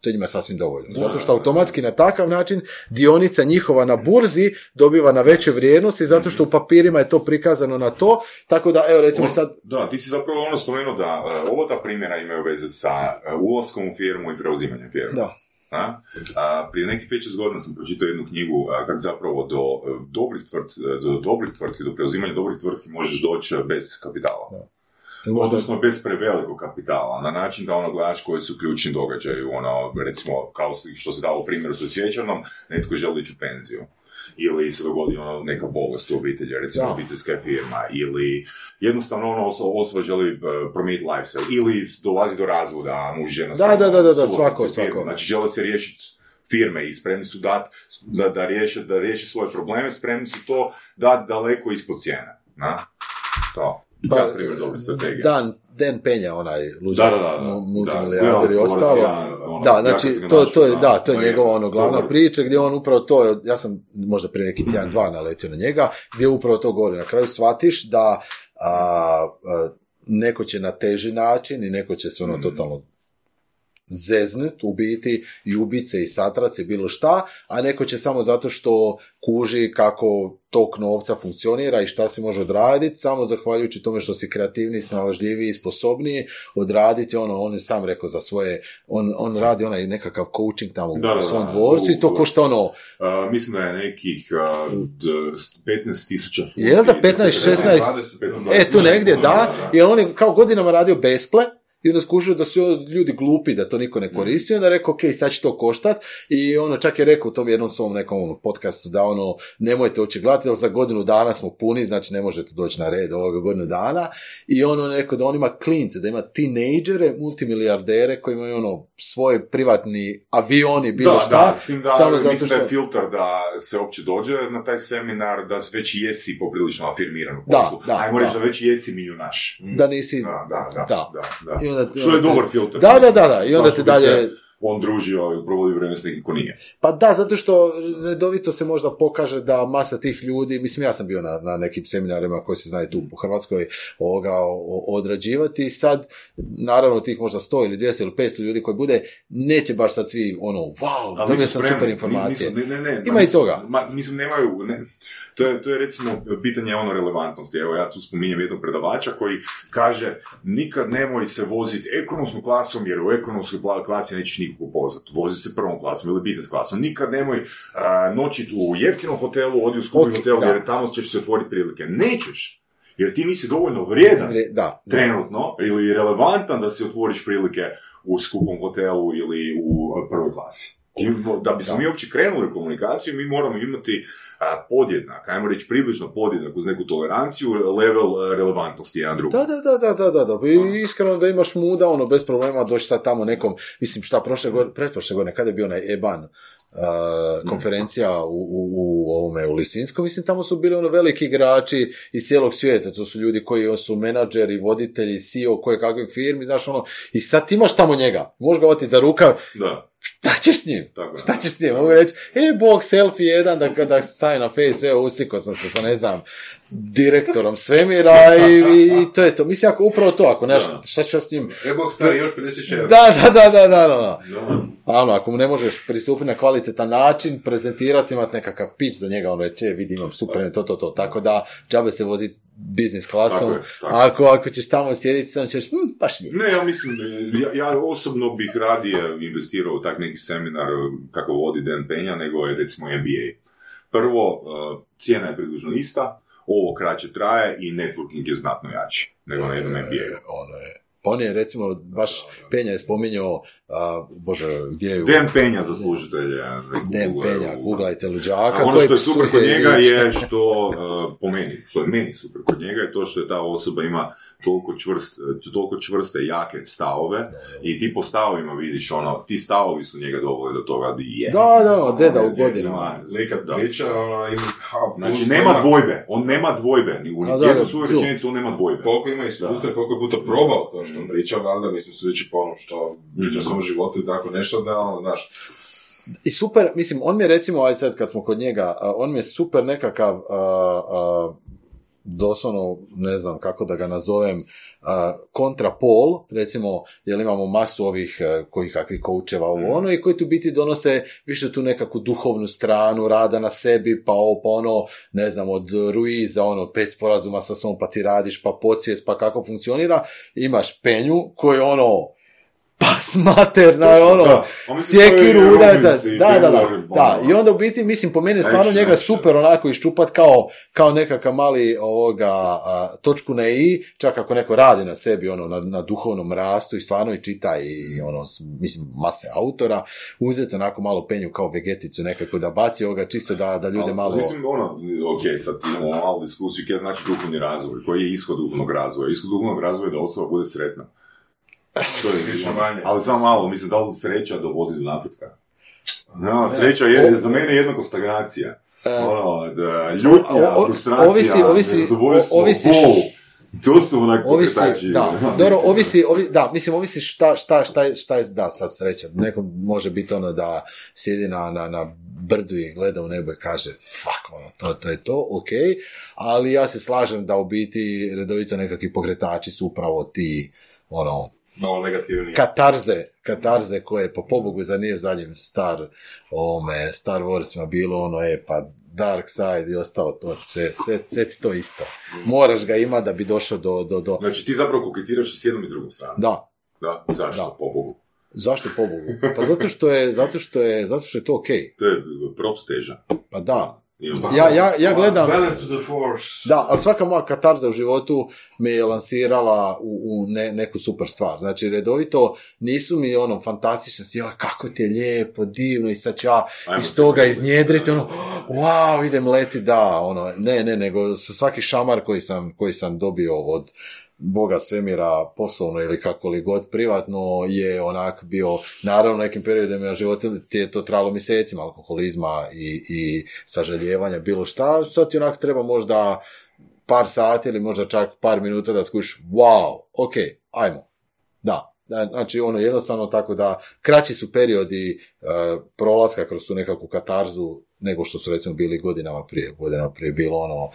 to je njima sasvim dovoljno. Zato što automatski na takav način dionica njihova na burzi dobiva na većoj vrijednosti, zato što u papirima je to prikazano na to, tako da, evo recimo On- sad, Da, ti si zapravo ono spomenuo da uh, ovo ta primjera imaju veze sa uh, ulaskom u firmu i preuzimanjem firme. da, A? A, prije nekih 5-6 godina sam pročitao jednu knjigu a, kako zapravo do e, dobrih tvrtki, do dobrih tvrtki, do preuzimanja dobrih tvrtki možeš doći e, bez kapitala. možda, Odnosno bez prevelikog kapitala, na način da ono gledaš koji su ključni događaji, ono, recimo, kao što se dalo u primjeru sa Cvjećanom, netko želi ići u penziju. Ili se dogodi ono neka bolest u obitelji, recimo Da. obiteljska je firma, ili jednostavno ono osoba, osoba želi uh, promijeniti lifestyle, ili dolazi do razvoda, muž žena Da, da, da, da, da, svako, svako. Znači žele se riješiti firme i spremni su dat, da, da, riješe, da riješe svoje probleme, spremni su to dati daleko ispod cijene. Na? To. Pa, Pa, primjer dobre strategije. Dan, Dan Penja, onaj luđak, Da, da, da, da. mu- multimilijarder i ostalo. Ono, Da, znači, to, to je, da, to je njegova ono glavna priča gdje on upravo to, ja sam možda prije neki tjedan dva naletio na njega, gdje upravo to govori. Na kraju shvatiš da a, a, neko će na teži način i neko će se ono Mhm. totalno zeznut u biti i ubice i satrace bilo šta, a neko će samo zato što kuži kako tok novca funkcionira i šta se može odraditi, samo zahvaljujući tome što si kreativniji, snalažljiviji, sposobniji, odraditi ono, on je sam rekao za svoje, on, on radi onaj nekakav coaching tamo Da, da, u svom da. dvorcu i to košta ono, Uh, mislim da je nekih uh, d- s- 15 tisuća funti. Jel da, 15, 16? 20, E, tu negdje, da, jer on je kao godinama radio besple, i onda skužio da su ljudi glupi, da to niko ne koristi, onda je rekao, ok, sad će to koštat, i ono čak je rekao u tom jednom svom nekom ono, podcastu da ono, nemojte uopće gledati, jer za godinu dana smo puni, znači ne možete doći na red ovoga godinu dana, i ono je rekao da on ima klince, da ima tinejdžere, multimilijardere koji imaju ono, svoj privatni avioni, bilo da, šta, da, s tim da, samo zato mislim da što... je filter da se uopće dođe na taj seminar, da već jesi poprilično afirmiran u Da, poslu. da, Ajmo reći da. da već jesi milijunaš. Da nisi... Da, da, da. Da. da, da. I onda, Što je dobar filter. Da, da, da, da, i onda Zašto te bi dalje... on družio ili provodio vrijeme s nekim ko nije. Pa da, zato što redovito se možda pokaže da masa tih ljudi, mislim ja sam bio na, na nekim seminarima koji se znaju tu u Hrvatskoj ovoga, o- odrađivati i sad, naravno tih možda 100 ili 200 ili 500 ljudi koji bude, neće baš sad svi ono, wow, dobio nisu sam super informacije. nisu- ne, ne, ne, Ima ma i toga. Ma, mislim, nemaju, ne, to, je, to je recimo pitanje ono relevantnosti. Evo, ja tu spominjem jednog predavača koji kaže, nikad nemoj se voziti ekonomskom klasom, jer u ekonomskoj klasi nećeš nikog pozvati. Vozi se prvom klasom ili biznis klasom. Nikad nemoj a, noćit u jeftinom hotelu, odi u skupi Ok, hotel, da. jer tamo ćeš se otvoriti prilike. Nećeš, jer ti nisi dovoljno vrijedan Da, trenutno ili relevantan da si otvoriš prilike u skupom hotelu ili u prvoj klasi. Da bismo mi uopće krenuli u komunikaciju, mi moramo imati podjednak, ajmo reći približno podjednak uz neku toleranciju, level a, relevantnosti jedan drugom. Da, da, da, da, da, da. I iskreno da imaš muda, ono, bez problema doći sad tamo nekom, mislim, šta, prošle godine, pretprošle godine, kada je bio onaj EBAN, uh, konferencija u, u, u ovome u Lisinskom, mislim tamo su bili ono veliki igrači iz cijelog svijeta, to su ljudi koji su menadžeri, voditelji, CEO koje kakvih firmi, znaš ono, i sad imaš tamo njega, možeš ga za rukav, Da, šta ćeš s njim? tako. Šta ćeš s njim? Mogu reći, e, bog, selfie jedan, da kada staje na face, evo, ustikao sam se sa, ne znam, direktorom svemira i, i, to je to. Mislim, ako upravo to, ako nemaš, šta ću ja s njim? E-bog stari još 56. Da, da, da, da, da, da, da. Da. A ono, ako mu ne možeš pristupiti na kvalitetan način, prezentirati, imati nekakav pitch za njega, ono reći, "E, vidi, imam super, to, to, to. Tako da, džabe se vozi biznis klasom. Tako je, tako. Ako, ako ćeš tamo sjediti, sam ćeš, hm, baš nije. Ne, ja mislim, ja, ja osobno bih radije investirao u tak neki seminar kako vodi Dan Penja, nego je recimo MBA. Prvo, uh, cijena je približno ista, ovo kraće traje i networking je znatno jači nego na jednom E, MBA. ono je. On je, recimo, baš Penja je spominjao, a, bože, gdje je... Dan Penja zaslužitelj je. Dan Penja, googlajte luđaka. A ono što je super kod njega je što, uh, po meni, što je meni super kod njega je to što je ta osoba ima toliko, čvrst, toliko čvrste, jake stavove i ti po stavovima vidiš ono, ti stavovi su njega doveli do toga di je. Da, da, Ono, deda u godinama. da. priča, ono, ima, ha, Znači, plus nema ima- dvojbe, on nema dvojbe, ni u da, da, svoju rečenicu on nema dvojbe. Toliko ima iskustva, Da. toliko je puta probao to što priča, valjda, mislim, sudeći po onom što priča svom životu i tako nešto, da, ono, znaš, I super, mislim, on mi je recimo, ajde sad kad smo kod njega, on mi je super nekakav, a, a, doslovno, ne znam kako da ga nazovem, a, kontrapol, recimo, jer imamo masu ovih e, kojih kakvih koučeva ovo ono i koji tu biti donose više tu nekakvu duhovnu stranu, rada na sebi, pa ovo, pa ono, ne znam, od Ruiza, ono, pet sporazuma sa sobom, pa ti radiš, pa podsvijest, pa kako funkcionira, imaš penju koji ono, pas materna, ono, Da, a mislim, to je sjekiru da, da, da, da, ono. i onda u biti, mislim, po meni je stvarno njega action. super onako iščupat kao, kao nekakav mali ovoga, a, točku na i, čak ako neko radi na sebi, ono, na, na duhovnom rastu i stvarno i čita i, ono, mislim, mase autora, uzeti onako malo penju kao vegeticu nekako da baci ovoga, čisto da, da ljude malo... Mislim, ono, ok, sad imamo malu diskusiju, kaj znači duhovni razvoj, koji je ishod duhovnog razvoja. Ishod duhovnog razvoja je da osoba bude sretna. To je Više manje. Ali samo malo, mislim, da li sreća dovodi do napretka? No, sreća je za mene jednako stagnacija. Ono, da, ljutnja, o- o- frustracija, ovisi- ovisi- ovisi-. To su onak Ovisi, da, dobro, ovisi, ovi, da, mislim, ovisi šta, šta, šta, je, šta je, da, sad sreća, nekom može biti ono da sjedi na, na, na brdu i gleda u nebo i kaže, fuck, ono, to, to je to, ok, ali ja se slažem da u biti redovito nekakvi pokretači su upravo ti, ono, malo negativnije. katarze, katarze koje, po pobogu, za nije zadnjim Star, ovome, Star Warsima bilo ono, e, pa Dark Side i ostalo to, sve, sve, sve ti to isto. Moraš ga ima da bi došao do, do, do, Znači, ti zapravo koketiraš s jednom i s drugom stranom. da, Da, zašto, Da. po Bogu? Zašto pobogu? Pa zato što je, zato što je, zato što je to okej. To je protuteža. Pa da. Ja, ja, ja gledam, da, ali svaka moja katarza u životu me je lansirala u, u ne, neku super stvar. Znači, redovito nisu mi ono fantastične, joj, kako ti je lijepo, divno i sad ću ja iz toga iznjedriti, ono, wow, idem leti, da, ono, ne, ne, nego sa svaki šamar koji sam, koji sam dobio od Boga svemira poslovno ili kako li god privatno je onak bio, naravno nekim periodima života ti je to trajalo mjesecima alkoholizma i, i sažaljevanja, bilo šta, sad ti onak treba možda par sati ili možda čak par minuta da skuš, wow, ok, ajmo, Da, Znači, ono, jednostavno tako da kraći su periodi e, prolaska kroz tu nekakvu katarzu nego što su recimo bili godinama prije. Godinama prije bilo ono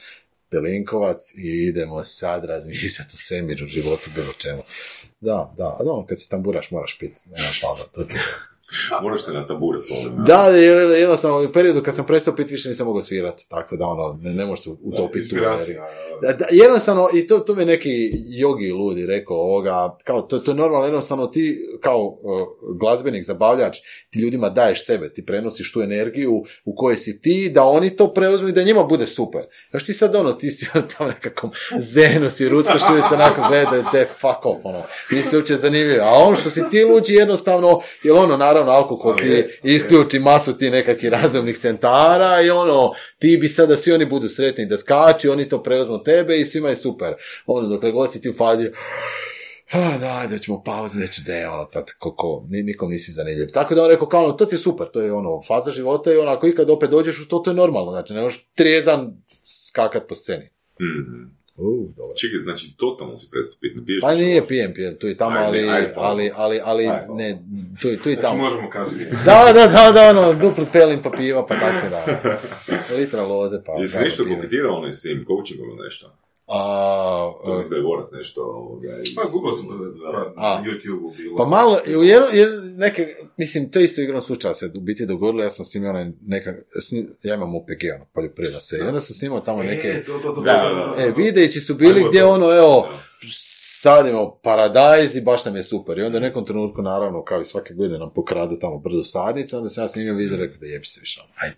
Pelinkovac i idemo sad razmišljati o svemiru, životu, bilo čemu. Da, da, a kad se tamburaš moraš piti, nemaš valda, to ti. Moraš se nataburat volim. Da, jer jednostavno u periodu kad sam prestao piti više nisam mogao svirati, tako da ono, ne, ne možeš se utopiti u energiju. Inspiracija. Da, da, jednostavno, i to, to mi je neki jogi ludi rekao, ovoga, kao, to, to je normalno, jednostavno ti kao uh, glazbenik, zabavljač, ti ljudima daješ sebe, ti prenosiš tu energiju u kojoj si ti, da oni to preuzmu i da njima bude super. Znaš ti sad ono, ti si ono tamo nekakvom zenu, si ruckaš, ljudi te onako gledaju, te fuck off, ono, nisi uopće zanimljiv. A ono što si ti luđi jednostavno, jer ono, naravno, alkohol ti isključi masu ti nekakvih razumnih centara i ono, ti bi sada svi oni budu sretni da skaču, oni to preuzmu tebe i svima je super. Ono, dokle god si ti u fazi, "Ah, da, ajde, ćemo pauzu, reći da je ono, tad, ko, ko, ni- nikom nisi zanimljiv. Tako da on rekao, kao ono, to ti je super, to je ono, faza života i ono, ako ikad opet dođeš u to, to je normalno, znači, ne možeš trijezan skakat po sceni. Mhm. Uh, dobro. Čekaj, znači, totalno si prestao piti, ne piješ Pa nije pijem, pijem, tu i tamo, ali, ali, ali, ali, ne, tu, i- tu i Znači, tamo. možemo kasnije. Da, da, da, da, ono, dupli pelim pa piva, pa tako da. Litra loze, pa... Jesi nešto koketirao ono s tim coachingom ili nešto? A, To da je Vorac nešto ovoga... iz- Pa Google sam na YouTube-u bilo. Pa malo, u jedno, jedno, neke, mislim, to je isto igrom slučaja se u biti dogodilo, ja sam snimio onaj neka, sni- ja imam OPG, ono, poljoprivreda sve, i onda sam snimao tamo neke, E, to, to, to, da, da, da, da. e, videići su bili gdje ono, evo, sadimo paradajz i baš nam je super. I onda u nekom trenutku, naravno, kao i svake godine nam pokradu tamo brdo sadnica, onda sam ja snimio video i rekao da jebi se više, ono, ajde,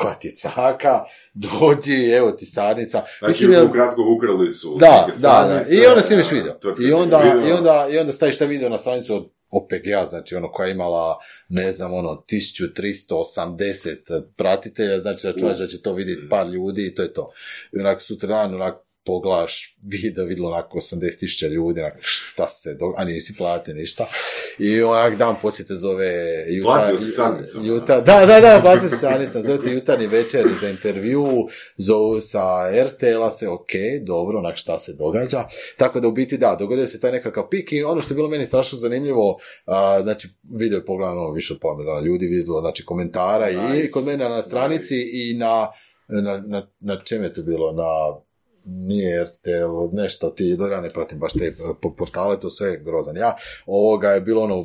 koja ti je caka, dođi, evo ti sadnica. Znači, jel- ukratko ukrali su da, da, da. I onda snimiš video. I onda, video. i onda, i onda staviš taj video na stranicu od OPG-a, znači ono koja je imala, ne znam, ono, 1380 pratitelja, znači računaš da će to vidjeti par ljudi i to je to. I onak sutra dan, onak, poglaš video, vidjelo onako 80.000 ljudi, onak, šta se događa, a nisi platio ništa. I onak dan poslije te zove Juta, Platio si sadnicom, Juta, da, da, da, platio si sadnicom, zove te jutarnji večeri za intervju, zovu sa RTL-a se, ok, dobro, onak šta se događa. Tako da u biti da, dogodio se taj nekakav pik i ono što je bilo meni strašno zanimljivo, a, znači video je pogledano više od pola ljudi, vidjelo znači komentara i Nice. kod mene na stranici i na, na, na, na čem je to bilo, na nije RTL, nešto ti, ja ne pratim baš te po- portale, to sve grozan. Ja, ovoga je bilo ono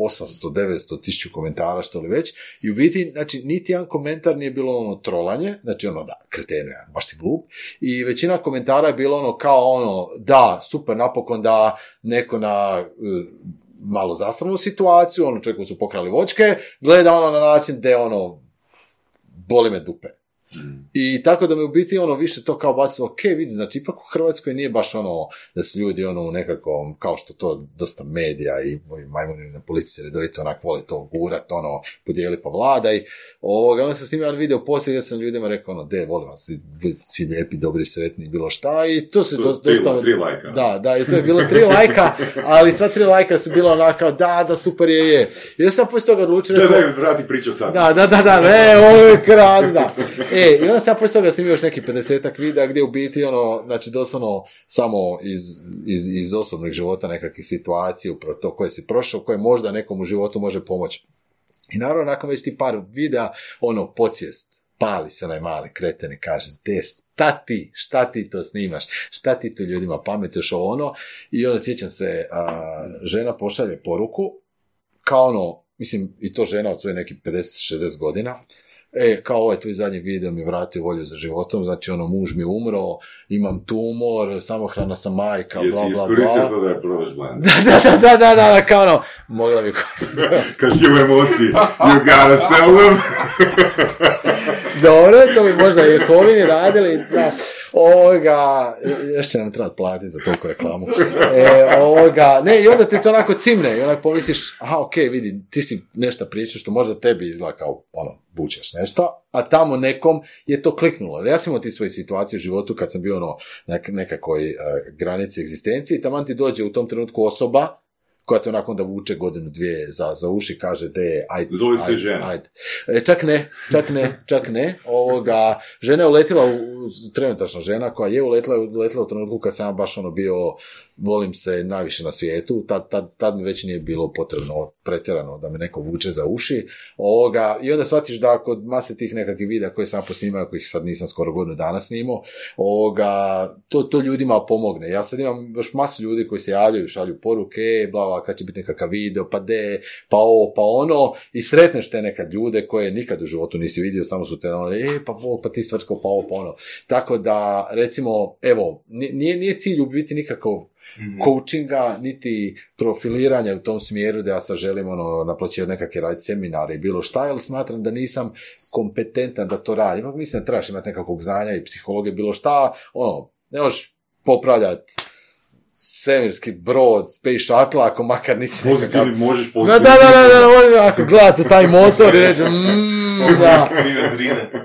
800, 900, 1000 komentara, što li već, i u biti, znači, niti jedan komentar nije bilo ono trolanje, znači ono, da, kreteno ja, baš si glup, i većina komentara je bilo ono kao ono, da, super, napokon da neko na e, malo zastranu situaciju, ono čovjeku su pokrali vočke, gleda ono na način da ono, boli me dupe. Mm. I tako da me u biti ono više to kao bacilo, ok, vidi, znači ipak u Hrvatskoj nije baš ono da su ljudi ono u nekakvom, kao što to dosta medija i majmuni na policiji redovito onak vole to gurat, ono, podijeli pa vlada i ovoga, onda sam snimio jedan video poslije gdje sam ljudima rekao, ono, de, volim vas, budite svi lijepi, dobri, sretni, bilo šta i to se To- do, dosta... tri lajka. Da, da, i to je bilo tri lajka, ali sva tri lajka su bila onako, da, da, super je, je. I ja sam poslije toga odlučio, Da, da, vrati priču sad. da, da, da, da, ne, ovo je krad, da. E, i onda sam ja poslije toga snimio još neki 50 videa gdje u biti ono, znači doslovno samo iz, iz, iz osobnih života nekakvih situacija, upravo to koje si prošao, koje možda nekom u životu može pomoći. I naravno, nakon već ti par videa, ono, podsvijest, pali se onaj mali kreten i kaže, te, šta ti, šta ti to snimaš, šta ti to ljudima pametuješ? Ovo ono, i onda sjećam se, a, žena pošalje poruku, kao ono, mislim, i to žena od svoje nekih 50-60 godina, e, kao ovaj tvoj zadnji video mi vratio volju za životom, znači ono, muž mi umro, imam tumor, samohrana sam majka, Jesi bla, bla, iskoristio bla. to da je prodaš? Da, da, da, da, da, da, kao ono, mogla bi Kad je u emociji, you gotta sell them. Dobro, to bi možda i Kovini radili, da, ovoga, još će nam trebati platiti za toliko reklamu. E, ovoga, ne, i onda ti to onako cimne i onak pomisliš, aha, ok, vidi, ti si nešto pričao što možda tebi izgleda kao, ono, bučeš nešto, a tamo nekom je to kliknulo. Ja sam imao ti svoje situacije u životu kad sam bio ono, na nekakvoj e, granici egzistencije i taman ti dođe u tom trenutku osoba koja te onako onda vuče godinu, dvije za, za uši, kaže, de, ajde, Zove se žena. ajde. E, čak ne, čak ne, čak ne. Ovoga, žena je uletila, u, trenutačno žena koja je uletila, uletila u trenutku kad sam baš ono bio volim se najviše na svijetu, tad, tad, tad mi već nije bilo potrebno pretjerano da me neko vuče za uši. Ovoga, I onda shvatiš da kod mase tih nekakvih videa koje sam posnimao, kojih sad nisam skoro godinu dana snimao, ovoga, to, to ljudima pomogne. Ja sad imam još masu ljudi koji se javljaju, šalju poruke, bla, bla, kad će biti nekakav video, pa de, pa ovo, pa ono, i sretneš te nekad ljude koje nikad u životu nisi vidio, samo su te ono, e, pa, Bog, pa ti stvrtko, pa ovo, pa ono. Tako da, recimo, evo, nije, nije cilj u biti nikakav Mhm. coachinga, niti profiliranja u tom smjeru da ja sad želim ono, naplaćivati nekakve raditi seminare i bilo šta, jer smatram da nisam kompetentan da to radim. Mislim da trebaš imati nekakvog znanja i psihologije, bilo šta, ono, ne možeš popravljati svemirski brod, space shuttle, ako makar nisi nekakav... Pozitivni možeš Da, pozitivni. da, da, da, da, možeš ako u taj motor i reći, mm, da.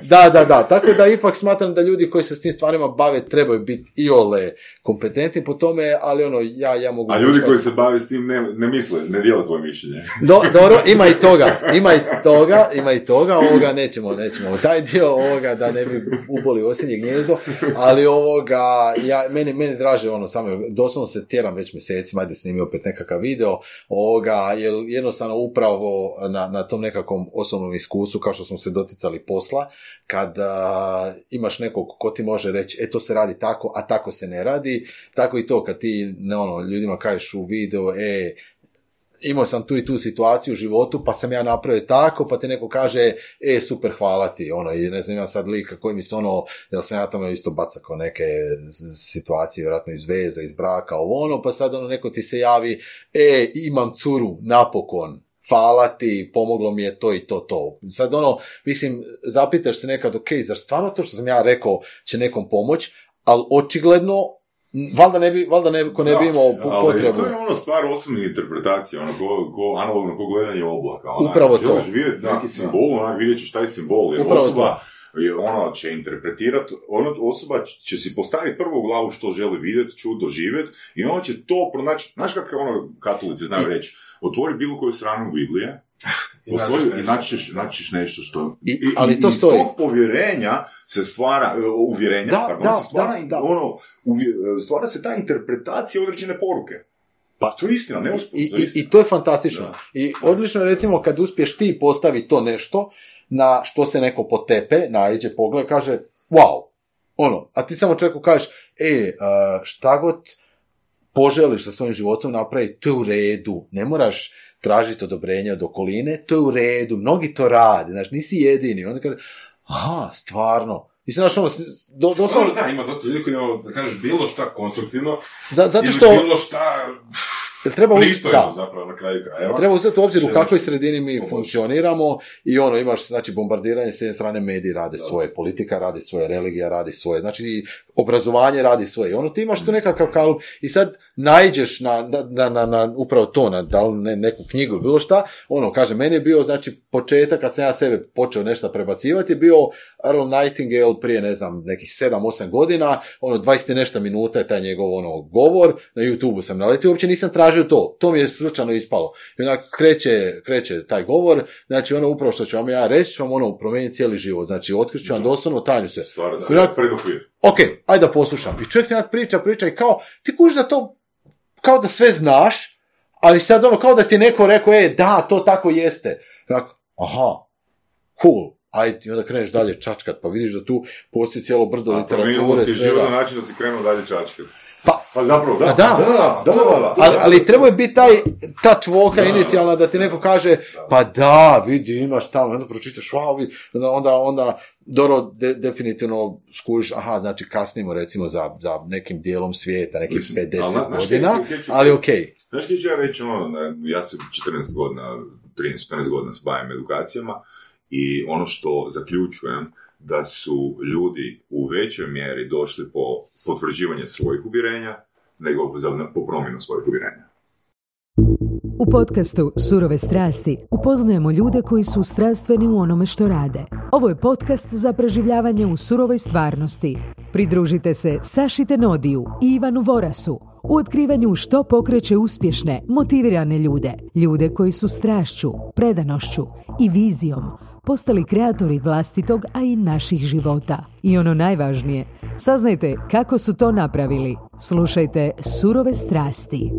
Da, da, da. Tako da ipak smatram da ljudi koji se s tim stvarima bave trebaju biti i ole kompetentni po tome, ali ono, ja, ja mogu... A ljudi koji se bave s tim ne, ne misle, ne dijele tvoje mišljenje. Do, dobro, ima i toga, ima i toga, ima i toga, ovoga nećemo, nećemo taj dio ovoga da ne bi uboli osinje gnjezdo, ali ovoga, ja, meni, meni draže ono, samo, doslovno se tjeram već mjesecima, ajde snimi opet nekakav video, ovoga, jer jednostavno upravo na, na tom nekakvom osobnom iskustvu, kao što smo se doticali posla, kad a, imaš nekog ko ti može reći, e to se radi tako, a tako se ne radi, tako i to kad ti ne, ono, ljudima kažeš u video, e, imao sam tu i tu situaciju u životu, pa sam ja napravio tako, pa ti neko kaže, e, super, hvala ti, ono, i ne znam, ja sad lika koji mi se ono, jel sam ja tamo isto bacako neke situacije, vjerojatno iz veza, iz braka, ovo ono, pa sad ono, neko ti se javi, e, imam curu, napokon, hvala ti, pomoglo mi je to i to, to. Sad ono, mislim, zapitaš se nekad, ok, zar stvarno to što sam ja rekao će nekom pomoć, ali očigledno, valjda ne bi, valjda neko ne bi imao potrebu. to je ono stvar osobne interpretacije, ono ko, ko analogno ko gledanje oblaka. Onak, Upravo to. Želiš vidjeti Da, neki da. simbol, onak vidjet ćeš taj simbol, jer Upravo osoba je, ono će interpretirati, ono, osoba će si postaviti prvo u glavu što želi vidjeti, čuti, doživjeti i ona će to pronaći, znaš kako ono katolici znaju reći, otvori bilo koju stranu Biblije, I Postoji, nađeš i nešto. što... I- ali to stoji. tog povjerenja se stvara, e, uvjerenja, Da, pardon, da, se stvara, da, da. Ono, uvje- e, stvara se ta interpretacija određene poruke. Pa to je istina, ne usput, I, to je i, istina. I to je fantastično. Da. I odlično je recimo kad uspješ ti postaviti to nešto na što se neko potepe, naiđe pogled, kaže wow, ono, a ti samo čovjeku kažeš, e, šta god poželiš sa svojim životom napraviti, to je u redu, ne moraš tražiti odobrenje od okoline, to je u redu, mnogi to rade, znači nisi jedini, onda kaže, aha, stvarno, Mislim, znaš, ono, do, doslovno, da, ima dosta ljudi koji ono, da kažeš bilo šta konstruktivno, za- zato što bilo šta jel treba uzeti, da, zapravo na kraju krajeva. Treba uzeti u obzir u kakvoj sredini mi pomoći. funkcioniramo i ono, imaš, znači, bombardiranje s jedne strane mediji rade Da. svoje, politika radi svoje, religija radi svoje, znači obrazovanje radi svoje. I ono, ti imaš tu nekakav kalup i sad naiđeš na, na, na, na, upravo to, na da li ne, neku knjigu bilo šta, ono, kaže, meni je bio, znači, početak kad sam ja sebe počeo nešto prebacivati, je bio Earl Nightingale prije, ne znam, nekih 7-8 godina, ono, 20 i nešto minuta je taj njegov, ono, govor, na YouTube sam naletio, uopće nisam tražio to, to mi je slučajno ispalo. I onak kreće, kreće taj govor, znači ono upravo što ću vam ja reći, ću vam ono promijeniti cijeli život, znači otkriću vam doslovno tajnu se. Predokvir. ok, ajde da poslušam. I čovjek ti priča, priča i kao, ti kužiš da to, kao da sve znaš, ali sad ono, kao da ti je neko rekao, e, da, to tako jeste. Onak, aha, cool, ajde, i onda kreneš dalje čačkat, pa vidiš da tu postoji cijelo brdo A promijenilo literature, svega. način da si krenuo dalje čačkati. Pa, Pa zapravo, da. Da. da, da, da, da. ali, ali treba je biti taj touch voka inicijalna da ti neko kaže pa da, vidi, imaš tamo, onda pročitaš, wow, onda, onda, onda dobro, de- definitivno skužiš, aha, znači kasnimo recimo za, za nekim dijelom svijeta, nekih Mislim, 50 ali, znaš, godina, ali okej. Znaš kaj ću ja reći, ono, ja se 14 godina, 13-14 godina se bavim edukacijama i ono što zaključujem da su ljudi u većoj mjeri došli po potvrđivanje svojih uvjerenja nego po promjenu svojih uvjerenja. U podcastu Surove strasti upoznajemo ljude koji su strastveni u onome što rade. Ovo je podcast za preživljavanje u surovoj stvarnosti. Pridružite se Saši Tenodiju i Ivanu Vorasu u otkrivanju što pokreće uspješne, motivirane ljude. Ljude koji su strašću, predanošću i vizijom postali kreatori vlastitog, a i naših života. I ono najvažnije, saznajte kako su to napravili. Slušajte Surove strasti.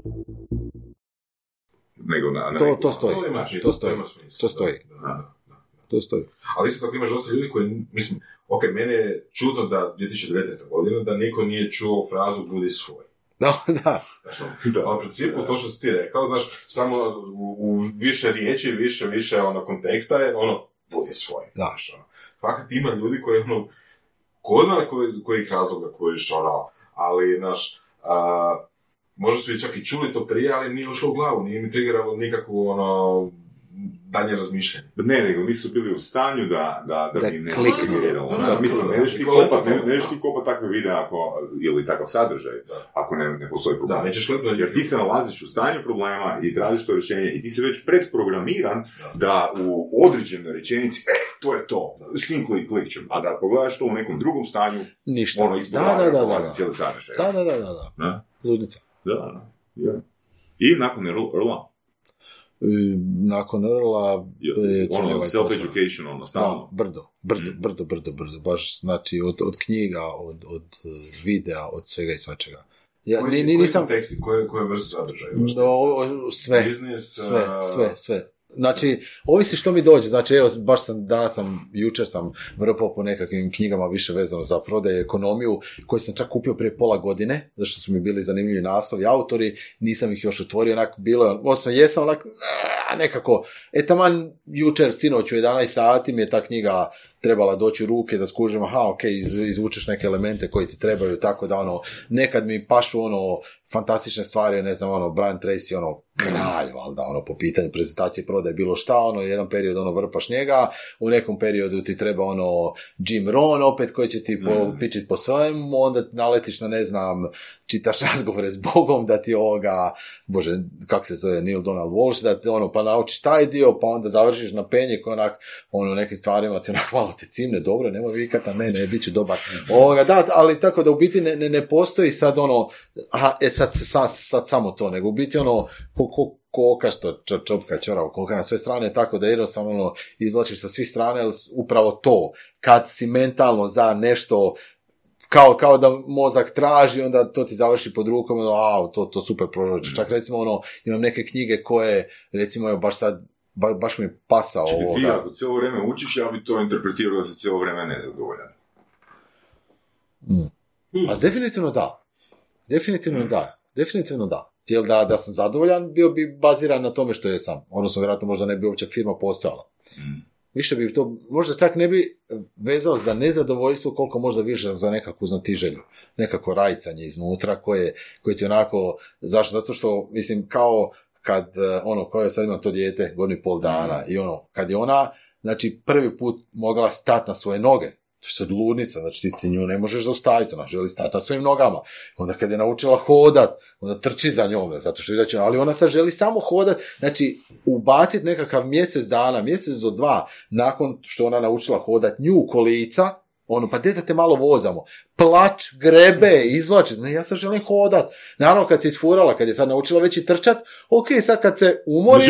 Nego na, na To, to stoji. To ima smisla, To stoji. To stoji. Da, da. To stoji. Ali isto tako imaš dosta ljudi koji, mislim, ok, mene je čudno da 2019. godina da niko nije čuo frazu budi svoj. Da, da. Znaš, ono, ali u principu to što si ti rekao, znaš, samo u, u više riječi, više, više ono konteksta je ono, budi svoj. Znaš, ono. Fakat ima ljudi koji ono, ko zna koji, kojih razloga koji ono, ali, znaš, a, možda su i čak i čuli to prije, ali nije ušlo u glavu, nije mi triggeralo nikakvu ono, danje razmišljanje. Ne, nego nisu bili u stanju da, da, da, Da bi ne kliknu. generiralo. Da, Da, da, mislim, ne ideš ti da. kopat, ne, ne ti kopat takve videe ako, ili takav sadržaj, Da. ako ne, ne postoji problem. Da, nećeš gledati Jer ti se nalaziš u stanju problema i tražiš to rješenje i ti si već predprogramiran da u određenoj rečenici, e, to je to, s tim klik, klikćem. A da pogledaš to u nekom drugom stanju, Ništa. ono da, da, da, da, cijeli sadržaj. Da, da, da, da, Ludnica. da, da. I nakon I nakon Earla ono, ovaj self-education, ono, Da, stalno. brdo, brdo, Mm. brdo, brdo, brdo, baš, znači, od, od knjiga, od, od eh, videa, od svega i svačega. Ja, Koji, ni, ni, koji nisam, konteksti, koje, koje vrste sadržaja? no, sve, Biznis, sve, sve, sve. Znači, ovisi što mi dođe, znači, evo, baš sam, danas sam, jučer sam vrpao po nekakvim knjigama više vezano za prodaju i ekonomiju, koje sam čak kupio prije pola godine, zašto su mi bili zanimljivi naslovi, autori, nisam ih još otvorio, onako, bilo odnosno, jesam, onak, a, nekako, e, jučer, sinoć u 11 sati mi je ta knjiga trebala doći u ruke da skužim, aha, ok, iz, izvučeš neke elemente koji ti trebaju, tako da, ono, nekad mi pašu, ono, fantastične stvari, ne znam, ono, Brian Tracy, ono, kralj, valjda, ono, po pitanju prezentacije prodaje bilo šta, ono, jedan period, ono, vrpaš njega, u nekom periodu ti treba, ono, Jim Rohn, opet, koji će ti po, Mm. pičit po svojemu, onda naletiš na, ne znam, čitaš razgovore s Bogom, da ti ovoga, bože, kako se zove, Neil Donald Walsh, da ti, ono, pa naučiš taj dio, pa onda završiš na penje koji onak, ono, nekim stvarima ti onak malo te cimne, dobro, nemoj vikat na mene, bit ću dobar. Ovoga, da, ali tako da u biti ne, ne, ne postoji sad ono, aha, e sad, sad, sad samo to, nego u biti ono, ko, ko, koka što čo, čopka čorava, koka na sve strane, tako da jednostavno ono, izvlačiš sa svih strane, ali upravo to, kad si mentalno za nešto, kao, kao da mozak traži, onda to ti završi pod rukom, ono, a, to, to super prođe. Čak recimo, ono, imam neke knjige koje, recimo, evo, baš sad, ba, baš mi je pasao Čekaj, ti ako cijelo vrijeme učiš, ja bi to interpretirao da si cijelo vrijeme nezadovoljan. A definitivno da. Definitivno da. Definitivno da. Jer da, da sam zadovoljan, bio bi baziran na tome što je sam. Odnosno, vjerojatno možda ne bi uopće firma postojala. Mm. Više bi to, možda čak ne bi vezao za nezadovoljstvo koliko možda više za nekakvu znatiželju. Nekako rajcanje iznutra koje, koje ti onako, zašto? Zato što, mislim, kao kad, eh, ono, kao ja sad imam to dijete, godinu i pol dana, i ono, kad je ona, znači, prvi put mogla stati na svoje noge, to je sad ludnica, znači ti, ti nju ne možeš zaustaviti, ona želi stati na svojim nogama. Onda kad je naučila hodat, onda trči za njome, zato što je ali ona sad želi samo hodat, znači ubaciti nekakav mjesec dana, mjesec do dva, nakon što ona naučila hodat nju kolica, ono, pa dete te malo vozamo, plać, grebe, izvlači, ne, ja sad želim hodat. Naravno, kad se isfurala, kad je sad naučila već i trčat, ok, sad kad se umori,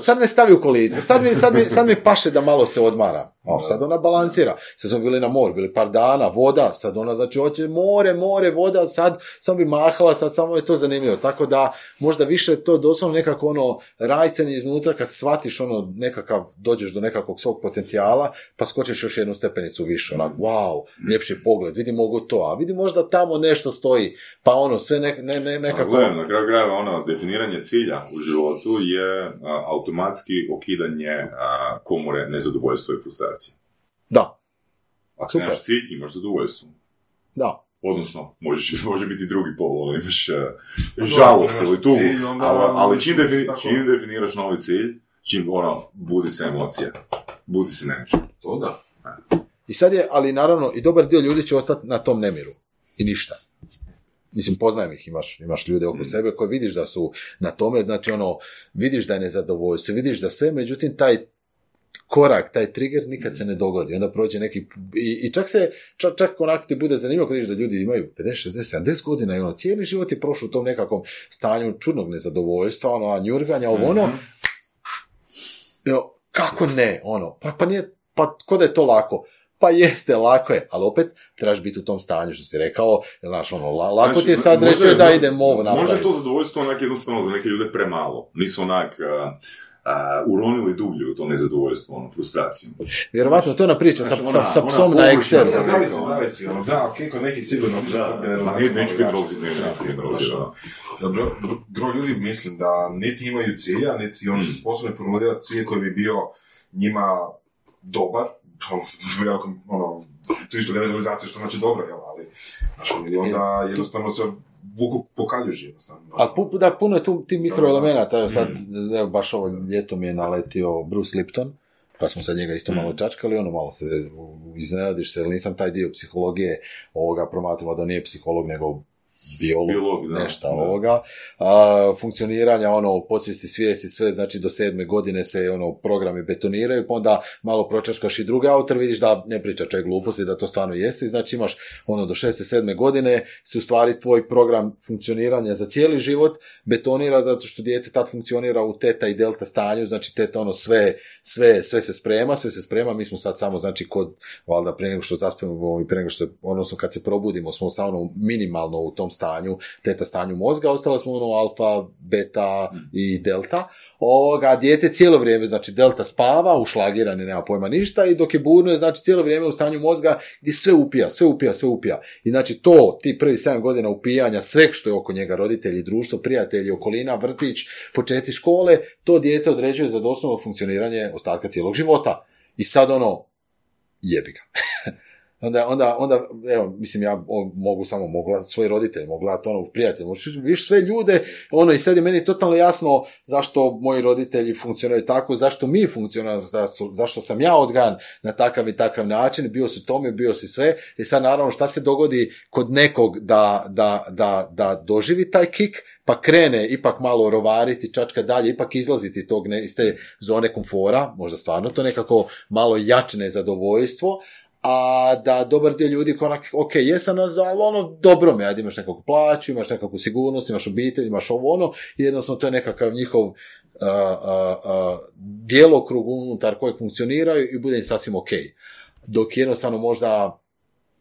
sad me stavi u kolice, sad mi, sad mi, sad mi paše da malo se odmara. O, sad ona balansira. Sad smo bili na moru, bili par dana, voda, sad ona znači hoće more, more, voda, sad samo bi mahala, sad samo je to zanimljivo. Tako da možda više to doslovno nekako ono rajcanje iznutra kad shvatiš ono nekakav, dođeš do nekakvog svog potencijala, pa skočiš još jednu stepenicu više, onak, wow, ljepši pogled, vidi mogu to, a vidi možda tamo nešto stoji, pa ono sve ne, ne, ne, Nekako... Gledam, na kraju krajeva ono, definiranje cilja u životu je a, automatski okidanje a, komore nezadovoljstva i frustracije. Da, Ako Super. nemaš cilj, imaš zadovoljstvo. da. Odnosno, možeš, može biti drugi pol, ono, imaš uh, Pa žalost ili tugu, cilj, onda- ali, ali čim, defini, čim definiraš novi cilj, čim, ono, budi se emocija, budi se nemiš. To da. I sad je, ali naravno, i dobar dio ljudi će ostati na tom nemiru. I ništa. Mislim, poznajem ih, imaš, imaš ljude oko sebe koji vidiš da su na tome, znači ono, vidiš da je nezadovoljstvo, vidiš da sve, međutim, taj korak, taj trigger nikad se ne dogodi. Onda prođe neki, i, i čak se, čak, čak onak ti bude zanimljivo kad vidiš da ljudi imaju 50, 60, 70 godina i ono, cijeli život je prošao u tom nekakvom stanju čudnog nezadovoljstva, ono, a njurganja, ovo ono, Mhm. Jo, kako ne, ono, pa, pa nije, pa ko da je to lako. Pa jeste, lako je, ali opet trebaš biti u tom stanju što si rekao, znaš, ono, la- lako ti je Znači, sad reći da idem ovo Možda napraviti. je to zadovoljstvo onak jednostavno za neke ljude premalo. Nisu onak uh, uh, uronili dublje u to nezadovoljstvo, ono, frustraciju. Vjerovatno, to je ona priča sa, Znači, sa, ona- sa ona psom na površna Excelu. za- Zavisi, zavisi, ono, da, ok, kod nekih sigurno. Ne, neću generalizirati, ne, neću generalizirati, da. Gro, gro ljudi mislim da niti imaju cilja, niti oni su sposobni formulirati cilj koji bi bio njima dobar, ono, ono, to je isto generalizacija što znači dobro, jel, ali, znaš, onda jednostavno se vuku po kaljuži, jednostavno. Ali pu, da, puno je tu ti mikroelemenata, evo sad, Mm. evo, baš ovo ljeto mi je naletio Bruce Lipton, pa smo sad njega isto Mm. malo čačkali, ono malo se iznenadiš se, jer nisam taj dio psihologije ovoga promatramo da nije psiholog, nego biolog, Biolog, da, nešto da. ovoga. A, funkcioniranja, ono, podsvijesti, svijesti, sve, znači do sedme godine se, ono, programi betoniraju, pa onda malo pročačkaš i druge autor, vidiš da ne priča čovjek gluposti, da to stvarno jeste, znači imaš, ono, do šeste, sedme godine se u stvari tvoj program funkcioniranja za cijeli život betonira zato što dijete tad funkcionira u teta i delta stanju, znači teta ono sve, sve, sve se sprema, sve se sprema, mi smo sad samo znači kod, valjda prije nego što zaspemo i prije nego što se, odnosno kad se probudimo smo samo ono minimalno u tom stanju, teta stanju mozga, ostalo smo ono alfa, beta i delta, ovoga, dijete cijelo vrijeme, znači delta spava, ušlagiran je, nema pojma ništa i dok je burno je znači cijelo vrijeme u stanju mozga gdje sve upija, sve upija, sve upija. I znači to, ti prvi 7 godina upijanja, sveg što je oko njega, roditelji, društvo, prijatelji, okolina, vrtić, početci škole, to dijete određuje za doslovno funkcioniranje ostatka cijelog života. I sad ono, jebi ga. onda, onda, onda, evo, mislim, ja mogu samo, mogu gledati svoje roditelje, mogu gledati ono prijatelje, mogu viš sve ljude, ono, i sad je meni totalno jasno zašto moji roditelji funkcioniraju tako, zašto mi funkcioniramo, zašto- sam ja odgan na takav i takav način, bio si tome, bio si sve, i sad naravno šta se dogodi kod nekog da, da, da, da doživi taj kik, pa krene ipak malo rovariti, čačka dalje, ipak izlaziti tog ne, iz te zone komfora, možda stvarno to nekako malo jačne zadovoljstvo, a da dobar dio ljudi ko onak, ok, jesam nas, ali ono, dobro me, ajde imaš nekakvu plaću, imaš nekakvu sigurnost, imaš obitelj, imaš ovo ono, i jednostavno to je nekakav njihov uh, uh, uh, djelokrug unutar kojeg funkcioniraju i bude im sasvim ok. Dok jednostavno možda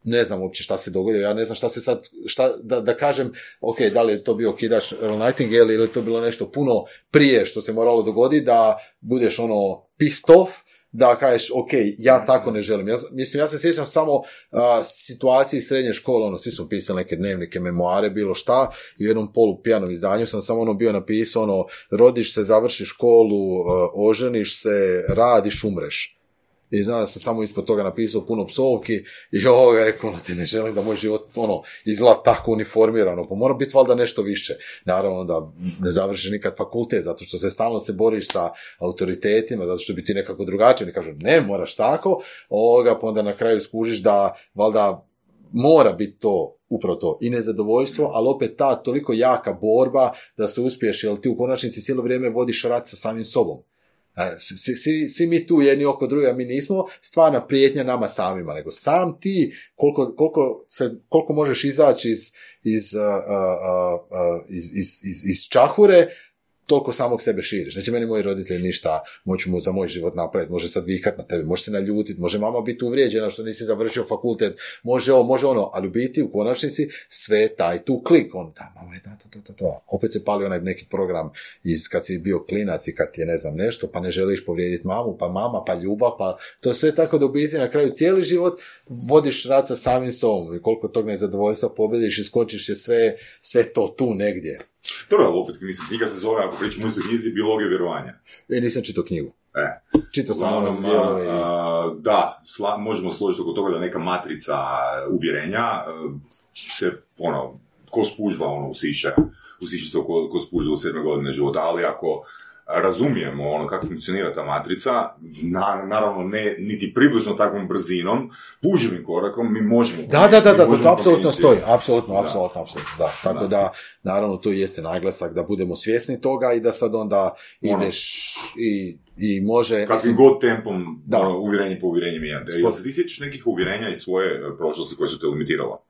ne znam uopće šta se dogodilo, ja ne znam šta se sad, šta, da, da kažem, ok, da li je to bio kidaš Earl Nightingale ili je to bilo nešto puno prije što se moralo dogoditi, da budeš ono pissed off, da kažeš, ok, ja tako ne želim. Ja, mislim, ja se sjećam samo a, situacije iz srednje škole, ono, svi smo pisali neke dnevnike, memoare, bilo šta, i u jednom polu pijanom izdanju sam samo ono bio napisao, ono, rodiš se, završiš školu, a, oženiš se, radiš, umreš. I znam da sam samo ispod toga napisao puno psovki i ovoga rekao, ono, ti ne želim da moj život ono, izgleda tako uniformirano, pa mora biti valjda nešto više. Naravno da ne završiš nikad fakultet, zato što se stalno se boriš sa autoritetima, zato što bi ti nekako drugačije, ne kažu ne, moraš tako, ovoga, pa onda na kraju skužiš da valjda mora biti to upravo to i nezadovoljstvo, ali opet ta toliko jaka borba da se uspiješ, jer ti u konačnici cijelo vrijeme vodiš rat sa samim sobom. A, Svi, svi, svi mi tu jedni oko druga, mi nismo stvarna prijetnja nama samima, nego sam ti koliko, koliko, se, koliko možeš izaći iz, iz, a, iz, iz, iz, iz čahure, toliko samog sebe širiš. Neće meni moji roditelji ništa moći mu za moj život napraviti, može sad vikat na tebe, može se naljutiti, može mama biti uvrijeđena što nisi završio fakultet, može ovo, može ono, ali u biti u konačnici sve taj tu klik, on da, mama je da, to, to, to, to. Opet se pali onaj neki program iz kad si bio klinac i kad je ne znam nešto, pa ne želiš povrijediti mamu, pa mama, pa ljubav, pa to sve tako da u biti na kraju cijeli život vodiš rat sa samim sobom i koliko tog nezadovoljstva pobediš i skočiš je sve, sve to tu negdje. Dobro, ali opet, mislim, knjiga se zove, ako pričamo o istoj knjizi, biologija vjerovanja. I nisam čitao knjigu. E, Čitao sam ono i... da, sla, možemo složiti oko toga da neka matrica uvjerenja se, ono, ko spužva, ono, usiše, usiše se ko, ko spužva u sedme godine života, ali ako razumijemo ono kako funkcionira ta matrica, na, naravno ne niti približno takvom brzinom, puživim korakom mi možemo... Da, da, da, da, mi to, to apsolutno stoji, apsolutno, Da. apsolutno, apsolutno, da. Tako Da. da, naravno, tu jeste naglasak da budemo svjesni toga i da sad onda Ono. ideš i, i može... Kakvim god tempom Da. ono, uvjerenje po uvjerenje mijenjate. Jel se ti sjećaš nekih uvjerenja iz svoje e, prošlosti koje su te limitirala?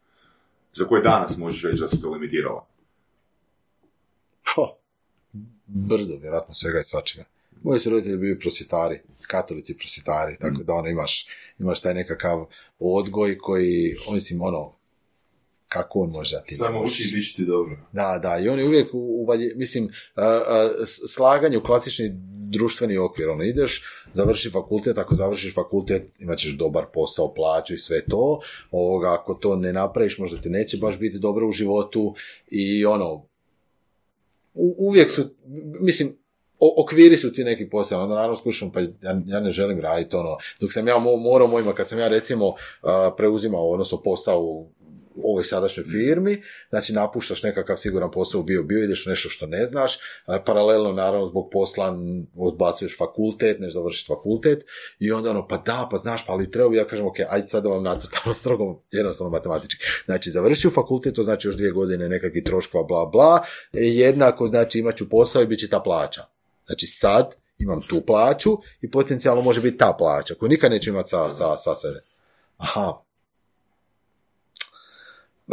Za koje danas možeš reći da su te limitirala? Ha, brdo, vjerojatno svega i svačega. Moji su roditelji bili prosvjetari, katolici prosvjetari, tako da ono imaš, imaš taj nekakav odgoj koji, on mislim, ono, kako on može da ti Samo uči i bit ti dobro. Da, da, i oni uvijek uvalje, mislim, slaganje u klasični društveni okvir, ono, ideš, završi fakultet, ako završiš fakultet, imat ćeš dobar posao, plaću i sve to, ovoga, ako to ne napraviš, možda ti neće baš biti dobro u životu i ono, uvijek su, mislim, okviri su ti neki posao, onda naravno skušam, pa ja, ja ne želim raditi ono, dok sam ja mo- morao mojima, kad sam ja recimo a, preuzimao, odnosno posao u ovoj sadašnjoj firmi, znači napuštaš nekakav siguran posao bio, bio ideš u nešto što ne znaš, paralelno naravno zbog posla odbacuješ fakultet, ne završiti fakultet i onda ono, pa da, pa znaš, pa ali treba ja kažem, ok, ajde sad da vam nacrtamo strogo, jednostavno matematički. Znači, završio fakultet, to znači još dvije godine nekakvih troškova, bla, bla, e, jednako znači imat ću posao i bit će ta plaća. Znači sad imam tu plaću i potencijalno može biti ta plaća, koju nikad neću imati sa, sa, sa sebe. Aha,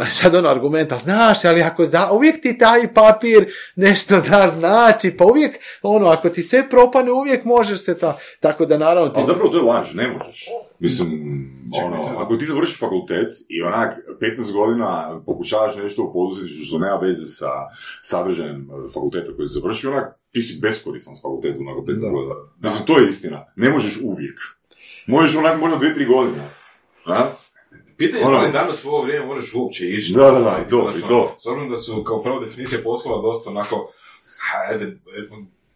sad ono argument, ali znaš, ali ako za, uvijek ti taj papir nešto znaš znači, pa uvijek, ono, ako ti sve propane, uvijek možeš se ta, tako da naravno ti... Ali zapravo to je laž, ne možeš. Mislim, Čekaj, ono, mislim- ako ti završiš fakultet i onak 15 godina pokušavaš nešto u poduzetništvu što nema veze sa sadržajem e, fakulteta koji si završio, onak, ti si beskoristan s fakultetom nakon 15 Da. godina. Mislim, to je istina. Ne možeš uvijek. Možeš onak možda 2-3 godine. A? Pitanje je Ono- da li danas u ovo vrijeme možeš uopće ići. Da, da, da, i to, i ono, to. S obzirom da su kao prva definicija poslova dosta onako, hajde,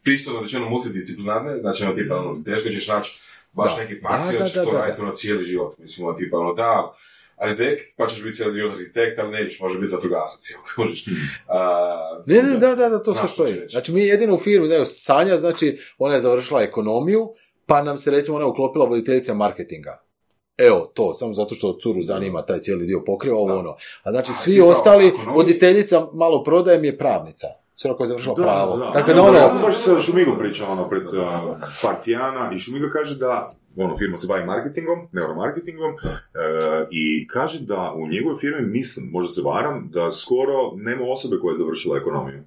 pristojno rečeno multidisciplinarne, znači ono tipa ono, teško ćeš naći baš Da. neki Da, faks, da, ćeš da, to da, raditi da. ono cijeli život. Mislim, ono tipa ono, da, arhitekt, pa ćeš biti cijeli život arhitekt, ali nećeš, može biti vatrogasac, jel, kužiš. A, Ne, ne, da, da, da, to sve stoji. Znači, mi jedino u firmi, ne, Sanja, znači, ona je završila ekonomiju, pa nam se, recimo, ona je uklopila voditeljica marketinga. Evo, to, samo zato što curu zanima taj cijeli dio pokriva, ovo Da. ono. A znači, svi ostali, voditeljica malo prodajem je pravnica. Cura koja je završila pravo. Dakle, da Da, ono, Ja sam baš sa Šumigom pričao ono, pred uh, par tjedana i Šumiga kaže da ono, firma se bavi marketingom, neuromarketingom, e, i kaže da u njegovoj firmi, mislim, možda se varam, da skoro nema osobe koja je završila ekonomiju.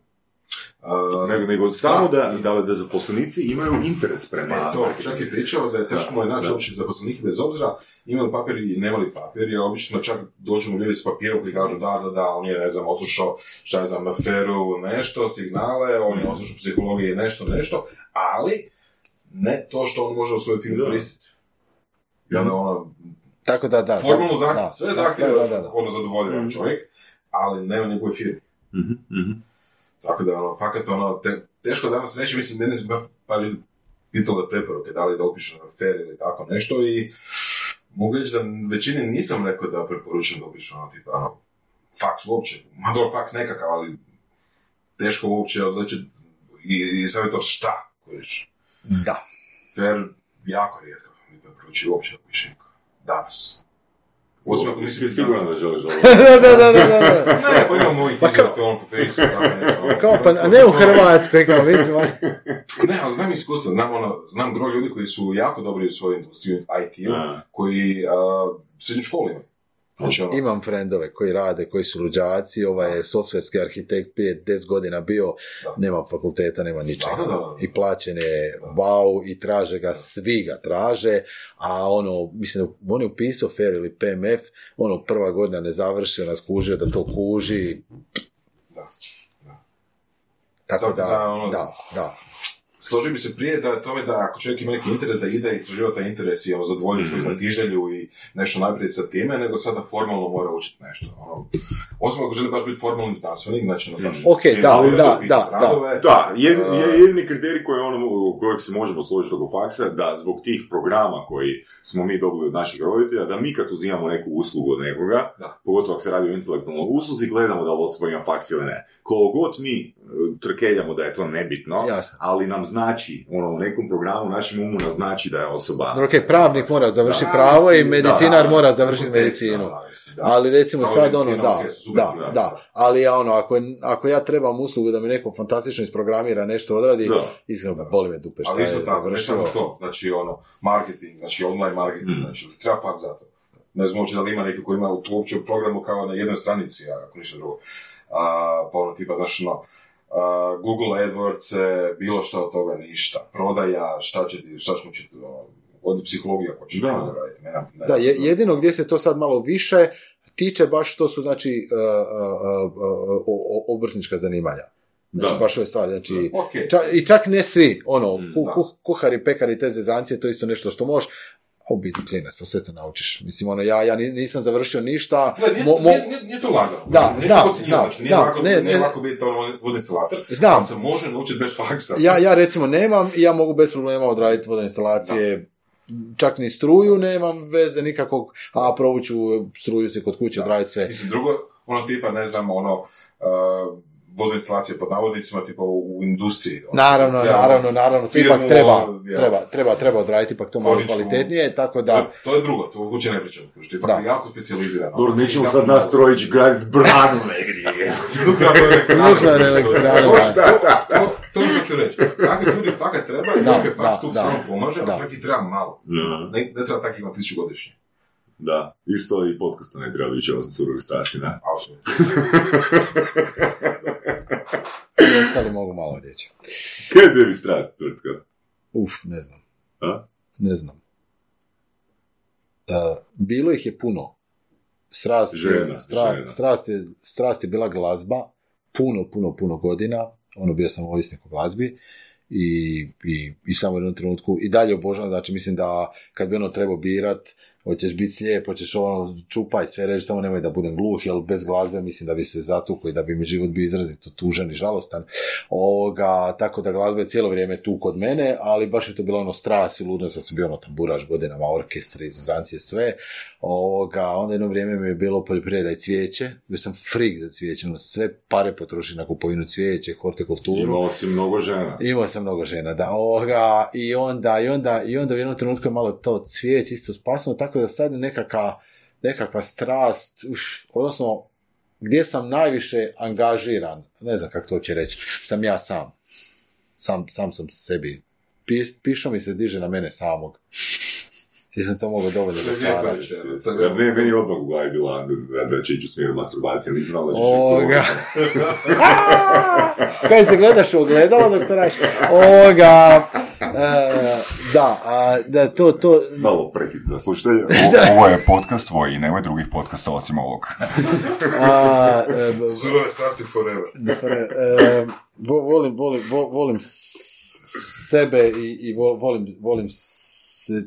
A, Nego, nego samo da, da, da zaposlenici imaju interes prema E, to, čak je pričao da je teško Da, naći uopće zaposlenike bez obzira imali papir i nemali papir, jer obično čak dođu mu ljudi s papirom koji kažu da, da, da, on je, ne znam, odslušao, šta je znam, aferu, nešto, signale, on je odslušao psihologije, nešto, nešto, ali ne to što on može u svojoj firmi koristiti. I onda ono, tako da, da. formalno zahtjev, sve zahtjeve, ono zadovoljava Mhm. čovjek, ali ne u njegovoj firmi. Mhm, mhm. Tako da, ono, fakat, ono, te, teško danas reći, mislim, mene par ljudi pitali preporuke, da li da upišem na fair ili tako nešto i mogu reći da većini nisam rekao da preporučujem da upišem ono, tipa, ono, faks uopće, ma dobro, faks nekakav, ali teško uopće odleći i, i savjet šta, kojiš. Da. Fair, jako rijetko mi preporučuju uopće da upišem danas. Osim ako ti siguran da želiš ovo? da, da, da, da, da. Ne, pa imam mojih Pa kao- knjiga, on po Facebooku, ono. Kao, pa, a ne u Hrvatskoj, kao, ali- Ne, ali znam iskustvo, znam, ono, znam gro ljudi koji su jako dobri u svojoj industriji, IT-u, koji a, srednju školu imaju. Znači, ono, Imam frendove koji rade, koji su luđaci, ovaj je softverski arhitekt prije 10 godina bio, Da. nema fakulteta, nema ničega. Da, da. I plaćen je wow i traže ga, svi ga traže, a ono, mislim, on je upisao FAIR ili PMF, ono, prva godina ne završio, nas kužio da to kuži, da. tako Tako da, da, ono- da, da. Složio bi se prije da je tome da ako čovjek ima neki interes da ide istraživati taj interes i ono, zadovolji Mhm. svoju znatiželju i nešto naprijed sa time, nego sada formalno mora učiti nešto. Ono, osim ako želi baš biti formalni znanstvenik, znači ono baš... Mhm. Ok, da, da, da, da. radove, Da, jed, A- je, jedini kriterij koji ono, u kojeg se možemo složiti oko faksa, da zbog tih programa koji smo mi dobili od naših roditelja, da mi kad uzimamo neku uslugu od nekoga, Da. pogotovo ako se radi o intelektualnoj usluzi, gledamo da li osoba ima faks ili ne. Koliko god mi trkeljamo da je to nebitno, Jasno. ali nam znači, ono, u nekom programu, našem umu nam znači da je osoba... Dobro, ok, pravnik mora završiti Da, pravo i da, medicinar da, mora završiti medicinu. da, da. Ali recimo Kao sad ono, da, ok, super, da, da. da, ali ja ono, ako, je- ako ja trebam uslugu da mi neko fantastično isprogramira nešto odradi, Da. iskreno boli me dupe šta Ali isto je tako, ne samo to, znači ono, marketing, znači online marketing, Mm. znači treba fakt za to. Ne znam uopće da li ima neki koji ima u- uopće u programu kao na jednoj stranici, ako ništa drugo. A, pa ono tipa, znaš, ono, uh, Google AdWords, bilo šta od toga ništa. Prodaja, šta će ti, šta ćemo će, od psihologija ako ćeš Da. raditi. Nema, nema. Da, je, jedino gdje se to sad malo više tiče baš to su znači uh, uh, uh, uh, uh, obrtnička zanimanja. Znači Da. baš ove stvari, znači Ok. ča- i čak ne svi, ono, Mm, ku, da. ku- kuhari, pekari, te zezancije, to je isto nešto što možeš, u biti klinac, pa sve to naučiš. Mislim, ono, ja, ja ni- nisam završio ništa, Ne, nije, mo- mo- nije, nije, nije to lagano. Da, znam, znam, znam, ne, ne. lako biti ono vodoinstalater, Znam. se može naučiti bez faksa. ja, ja recimo nemam i ja mogu bez problema odraditi vodoinstalacije, čak ni struju nemam veze nikakvog, a provuću struju se kod kuće, Da. odraditi sve. Mislim, drugo, ono tipa, ne znam, ono, uh, vodoinstalacije pod navodnicima, tipa u, industriji. ono, Naravno, treba- naravno, naravno, to ipak treba, ja. treba, treba, treba odraditi ipak to malo kvalitetnije, tako To, da, to je drugo, to u kuće ne pričamo, što je ipak Da. jako specijalizirano. Dobro, nećemo sad nas trojići graditi branu negdje. Elektranu, To- da. To, to, to je što ću reći. Takvi ljudi fakat treba, i Da, da, da. samo pomaže, Da. a tak i treba malo. Da. Ne, ne treba takvih imati tisuću godišnje. Da, isto i podcasta ne treba više osim surovih strasti, da. Apsolutno. i ostali mogu malo reći. Kaj je tebi strast, tvrtka? Uf, ne znam. A? Ne znam. E, bilo ih je puno. Strast, je- Žena, stra- žena. strast, je, strast je bila glazba, puno, puno, puno godina. Ono bio sam ovisnik o glazbi i, i, i samo u jednom trenutku i dalje obožavam, znači mislim da kad bi ono trebao birat, hoćeš biti slijep, hoćeš ono čupaj sve reći, samo nemoj da budem gluh, jer bez glazbe mislim da bi se zatukao i da bi mi život bio izrazito tužan i žalostan. Ovoga, tako da glazba je cijelo vrijeme tu kod mene, ali baš je to bilo ono stras i ludno, sam bio ono tamburaš godinama, orkestri, zazancije, sve. Ovoga, onda jedno vrijeme mi je bilo poljoprivreda i cvijeće, bio sam frik za cvijeće, ono, sve pare potroši na kupovinu cvijeće, hortikulturu. Imao si mnogo žena. Imao sam mnogo žena, da. Ovoga, i, onda, i, onda, I onda u jednom trenutku je malo to cvijeće isto spasno, tako da sad je nekakva, nekakva strast, uš, odnosno gdje sam najviše angažiran, ne znam kako to uopće reći, sam ja sam. Sam, sam sam sebi. Pis, pišo mi se diže na mene samog. Jesam to mogao dovoljno dočarati. ne, meni je odmah u glavi bila da, da će ići u smjeru masturbacije, nisam znao da ćeš isgovoriti. Kaj se gledaš u ogledalo dok to radiš? E, da, a, da, to, to, Malo prekid za slušatelje. Ovo je podcast tvoj i nemoj drugih podcasta osim ovog. a, e, Surove strasti forever. E, vo- volim, volim, vo- volim sebe i, i vo- volim, volim se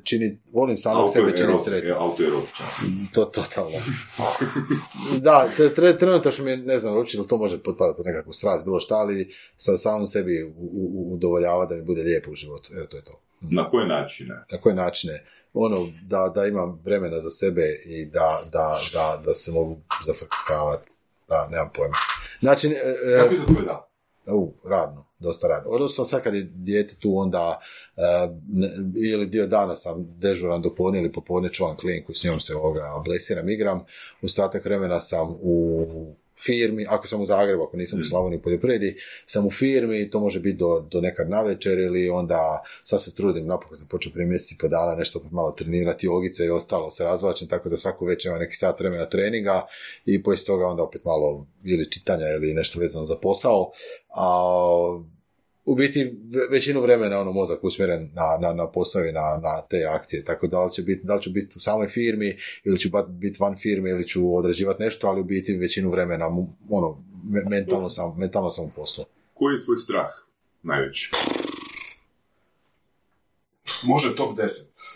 čini, volim samog sebe činiti sretnim. Autoerotičan si. To, totalno. Da, tre, trenutačno mi je, ne znam uopće to može potpadati pod nekakvu strast, bilo šta, ali sa samom sebi u, u, udovoljava da mi bude lijepo u životu. Evo, to je to. Na koje načine? Na koje načine? Ono, da, da imam vremena za sebe i da, da, da, da se mogu zafrkavati. Da, nemam pojma. Znači, e, e, Kako je to tvoj dan? U, radno, dosta radno. Odnosno sad kad je dijete tu onda e, ili dio dana sam dežuran do podne ili popodne čuvam klijinku, s njom se ovoga blesiram, igram. Ostatak vremena sam u firmi, ako sam u Zagrebu, ako nisam u Slavoniji u poljoprivredi, sam u firmi, to može biti do, do nekad navečer ili onda sad se trudim, napokon sam počeo prije mjeseci po dana nešto malo trenirati, jogice i ostalo se razvlačim, tako da svaku večer ima neki sat vremena treninga i poslije toga onda opet malo ili čitanja ili nešto vezano za posao, a u biti ve- većinu vremena ono mozak usmjeren na, na, na posao i na, na te akcije, tako da li, će biti, da li ću biti u samoj firmi ili ću biti van firme ili ću odrađivati nešto, ali u biti većinu vremena ono, me- mentalno, sam, mentalno sam u poslu. Koji je tvoj strah? Najveći. Može top 10.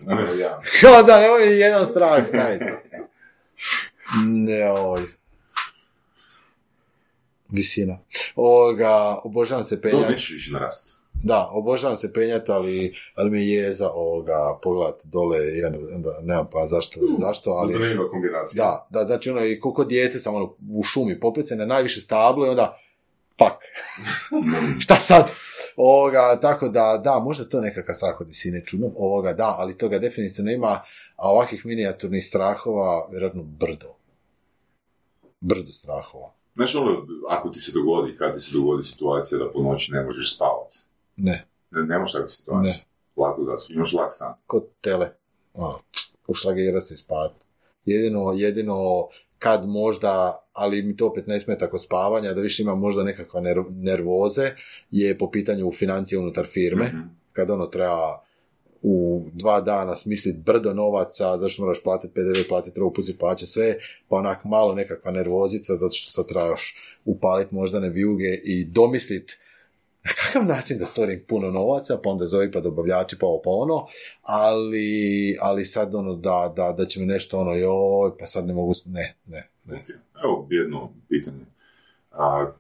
Nemoj jedan. Kao da, nemoj ni jedan strah staviti. Ne, oj. Visina. Ovoga, obožavam se To penjati. nećeš više narast. Da, obožavam se penjati, ali, ali mi je jeza ovoga, pogled dole onda nemam pa zašto, zašto, ali... Zanimljiva kombinacija. Da, da, znači ono i koliko dijete sam ono u šumi popet se na najviše stablo i onda pak. Šta sad? Ovoga, tako da, da, možda to nekakav strah od visine čudno, ovoga, da, ali toga definitivno ima, a ovakvih minijaturnih strahova, vjerojatno brdo. Brdo strahova. Znaš ono, ako ti se dogodi, kad ti se dogodi situacija da po noći ne možeš spavati, Ne, ne, nemaš takvu situaciju. Ne. Lako zasp, imaš lak san. kod tele. Ono, ušlagirat se i spat. Jedino, jedino kad možda, ali mi to opet ne smeta kod spavanja, da više ima možda nekakva ner- nervoze, je po pitanju financije unutar firme, Mhm. kad ono treba u dva dana smisliti brdo novaca, zašto moraš platiti PDV, platiti robu, plaće, sve, pa onak malo nekakva nervozica, zato što to trebaš upaliti moždane vijuge i domisliti na kakav način da stvorim puno novaca, pa onda zovi pa dobavljači, pa ovo pa ono, ali, ali sad ono da, da, da će mi nešto ono, joj, pa sad ne mogu, ne, ne, ne. Ok. Evo jedno pitanje. A,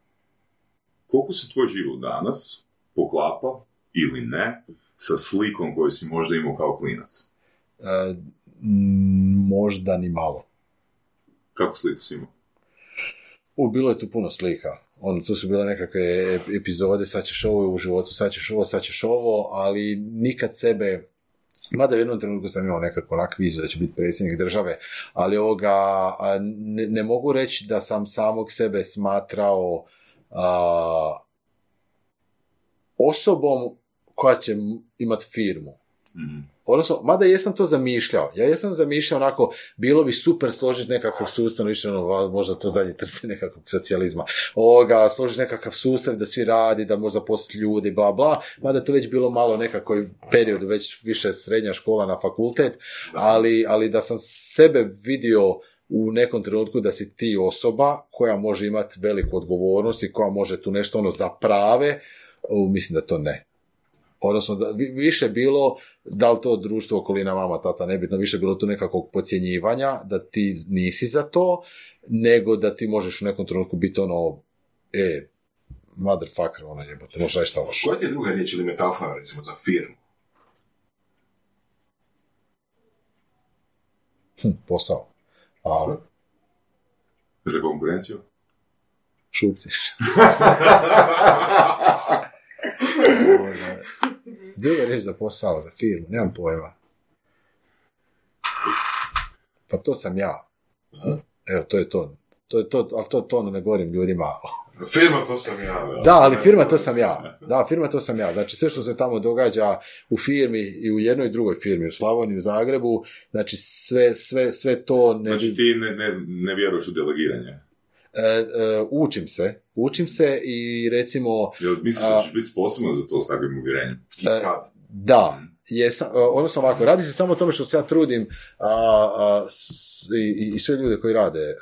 koliko se tvoj život danas poklapa ili ne sa slikom koju si možda imao kao klinac? E, možda ni malo. Kako sliku si imao? U, bilo je tu puno slika. Ono, tu su bile nekakve ep- epizode, sad ćeš ovo u životu, sad ćeš ovo, sad ćeš ovo, ali nikad sebe, mada u jednom trenutku sam imao nekako onak viziju da ću biti predsjednik države, ali ovoga, ne, ne mogu reći da sam samog sebe smatrao a, osobom koja će imati firmu. Mhm. Odnosno, mada jesam to zamišljao. Ja jesam zamišljao onako, bilo bi super složiti nekakav sustav, više ono, možda to zadnje trse nekakvog socijalizma. Ovoga, složiti nekakav sustav da svi radi, da možda posliti ljudi, bla, bla. Mada to već bilo malo nekakoj periodu, već više srednja škola na fakultet, ali, ali da sam sebe vidio u nekom trenutku da si ti osoba koja može imati veliku odgovornost i koja može tu nešto ono zaprave, u, mislim da to ne. Odnosno, da, vi- više bilo, da li to društvo, okolina, mama, tata, nebitno, više bilo tu nekakvog podcjenjivanja, da ti nisi za to, nego da ti možeš u nekom trenutku biti ono, e, motherfucker, ono jebote, možeš šta hoćeš. Koja ti je druga riječ ili metafora, recimo, za firmu? Hm, posao. A, Za konkurenciju? šupciš. Druga riječ za posao, za firmu, nemam pojma. Pa to sam ja. Evo, to je to. To je to, ali to, to ono ne govorim ljudima. Firma, to sam ja. Da, ali firma to sam ja. Da, firma to sam ja. Znači sve što se tamo događa u firmi i u jednoj i drugoj firmi, u Slavoniji, u Zagrebu, znači sve, sve, sve to ne Znači ti ne, ne, ne vjeruješ u delegiranje? E, e, učim se, učim se i recimo Jel misliš da ćeš biti sposoban za to s takvim uvjerenjem? Kad? Da, jesam, e, odnosno ovako, radi se samo o tome što se ja trudim a, a, s- i, i sve ljude koji rade e,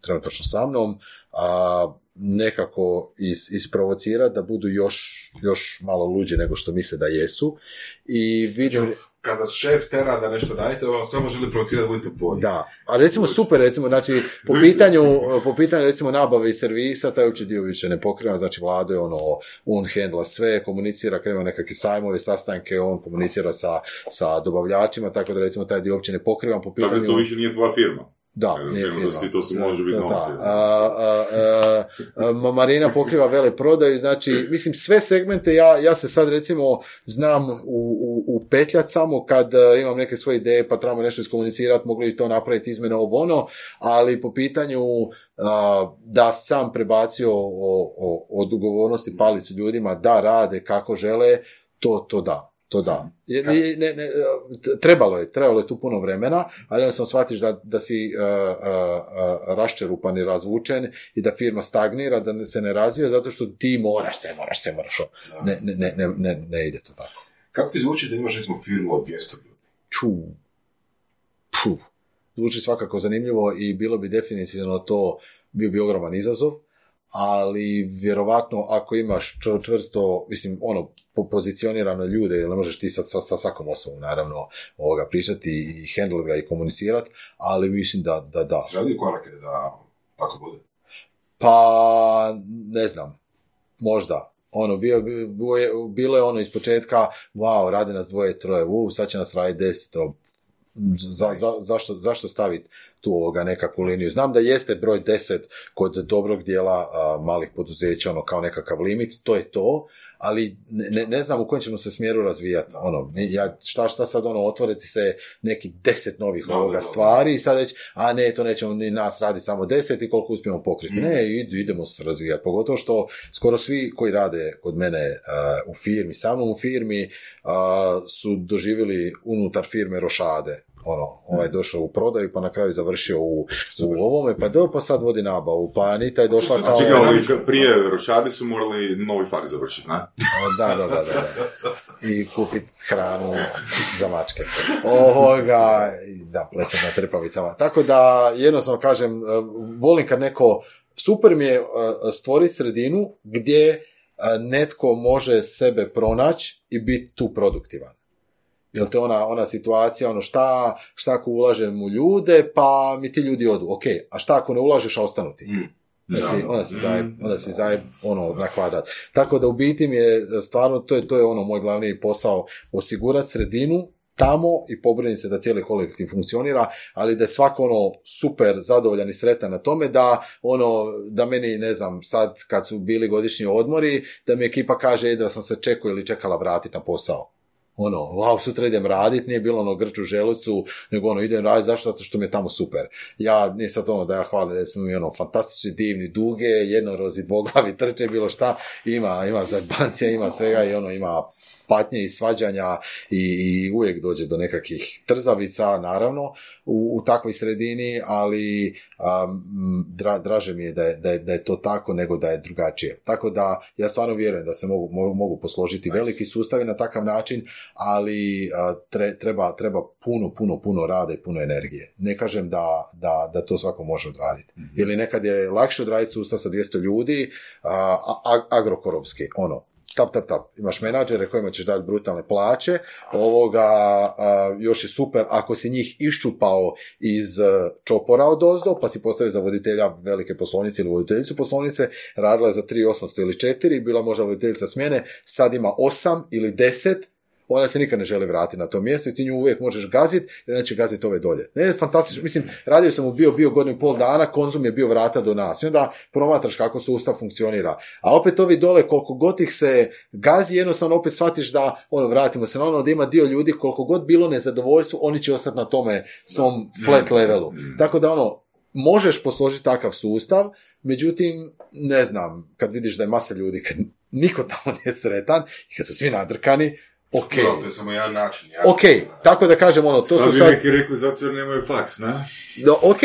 trenutačno sa mnom a, nekako is, isprovocirati da budu još, još malo luđi nego što misle da jesu i vidim, Kada šef tera da nešto radite, on samo želi provocirati da budete bolji. da, a recimo super, recimo, znači, po pitanju, po pitanju recimo nabave i servisa, taj uopće dio više ne pokriva, znači vlado je ono, on handla sve, komunicira, kad ima nekakve sajmove, sastanke, on komunicira sa, sa dobavljačima, tako da recimo taj dio uopće ne pokrivam po Tako pitanju... da to više nije tvoja firma. Da, Evo, nije firma, to se može biti Da, novo da. firma. A, a, a, a, Ma- Marina pokriva vele prodaju, znači, mislim, sve segmente, ja, ja se sad recimo znam u, u, u petljat samo kad a, imam neke svoje ideje pa trebamo nešto iskomunicirati, mogli to napraviti izmene ovo ono, ali po pitanju a, da sam prebacio o, o, od odgovornosti palicu ljudima da rade kako žele, to, to da. To da. Jer, ne, ne, trebalo je, trebalo je tu puno vremena, ali onda sam shvatiš da, da si uh, uh, uh, raščerupan i razvučen i da firma stagnira, da se ne razvija zato što ti moraš se, moraš se, moraš. ne, ne, ne, ne, ne ide to tako. Kako ti zvuči da imaš, recimo, firmu od 200 ljudi? Ču. Puh. Zvuči svakako zanimljivo i bilo bi definitivno to bio bi ogroman izazov, ali vjerovatno ako imaš čv- čvrsto, mislim, ono, po- pozicionirane ljude, jer ne možeš ti sad sa, sa svakom osobom, naravno, ovoga, pričati i handlat ga i komunicirati, ali mislim da, da, da. Si radio korake da tako bude? Pa, ne znam, možda. Ono, bio, bio bilo je ono iz početka, wow, radi nas dvoje, troje, u, sad će nas raditi desetro. Za, za, zašto, zašto staviti tu ovoga nekakvu liniju? Znam da jeste broj 10 kod dobrog dijela a, malih poduzeća, ono kao nekakav limit, to je to, ali ne, ne, znam u kojem ćemo se smjeru razvijati. Ono, ja, šta, šta sad ono, otvoriti se neki deset novih Da, ovoga da. stvari i sad reći, a ne, to nećemo ni nas radi samo deset i koliko uspijemo pokriti. Mhm. Ne, id- idemo se razvijati. Pogotovo što skoro svi koji rade kod mene uh, u firmi, sa mnom u firmi, uh, su doživjeli unutar firme rošade. Ono, ovaj došao u prodaju, pa na kraju završio u, u ovome, pa do, pa sad vodi nabavu, pa Anita je došla kao... Čekaj, ovi prije rošade su morali novi fak završiti, ne? Da, da, da, da. da. I kupiti hranu za mačke. Ovoga, da, plesat na trpavicama. Tako da, jednostavno kažem, e, volim kad neko, super mi je e, stvoriti sredinu gdje e, netko može sebe pronaći i biti tu produktivan. Jel to je ona, ona situacija, ono šta, šta ako ulažem u ljude, pa mi ti ljudi odu. Ok, a šta ako ne ulažeš, a ostanu ti? Mm. Onda si, Da. onda si zajeb, Mm. onda si zajeb, ono, na kvadrat. Tako da u biti mi je stvarno, to je, to je ono moj glavni posao, osigurati sredinu tamo i pobriniti se da cijeli kolektiv funkcionira, ali da je svako ono super zadovoljan i sretan na tome da ono, da meni, ne znam, sad kad su bili godišnji odmori, da mi ekipa kaže "E, da sam se čekao ili čekala vratiti na posao. Ono, wow, sutra idem radit, nije bilo ono grču želucu, nego ono, idem radit, zašto? Zato što mi je tamo super. Ja, nije sad ono da ja hvalim, da smo mi ono, fantastični, divni, duge, jednorozi, dvoglavi, trče, bilo šta, ima, ima zabancija, ima svega i ono, ima patnje i svađanja i, i uvijek dođe do nekakvih trzavica, naravno, u, u takvoj sredini, ali um, dra, draže mi je da, je da je da je to tako nego da je drugačije. Tako da ja stvarno vjerujem da se mogu, mo- mogu posložiti veliki sustavi na takav način, ali tre- treba, treba puno, puno, puno rada i puno energije. Ne kažem da, da, da to svako može odraditi. Ili nekad je lakše odraditi sustav sa 200 ljudi, a, a- agrokorovski, ono, tap, tap, tap. Imaš menadžere kojima ćeš dati brutalne plaće, ovoga a, još je super ako si njih iščupao iz e, čopora od ozdo, pa si postavio za voditelja velike poslovnice ili voditeljicu poslovnice, radila je za 3.800 ili 4, bila možda voditeljica smjene, sad ima 8 ili 10, ona se nikad ne želi vratiti na to mjesto i ti nju uvijek možeš gaziti, jer neće gaziti ove dolje. Ne, fantastično, mislim, radio sam u bio, bio godinu i pol dana, konzum je bio vrata do nas i onda promatraš kako sustav funkcionira. A opet ovi dole, koliko god ih se gazi, jednostavno opet shvatiš da, ono, vratimo se na ono, da ima dio ljudi, koliko god bilo nezadovoljstvo, oni će ostati na tome svom flat levelu. Tako da, ono, možeš posložiti takav sustav, međutim, ne znam, kad vidiš da je masa ljudi, kad niko tamo nije sretan i kad su svi nadrkani, ok. No, to je samo jedan način. Ja. Ok, tako da kažem ono, to sad su sad... neki rekli zato jer nemaju faks, ne? Da, ok,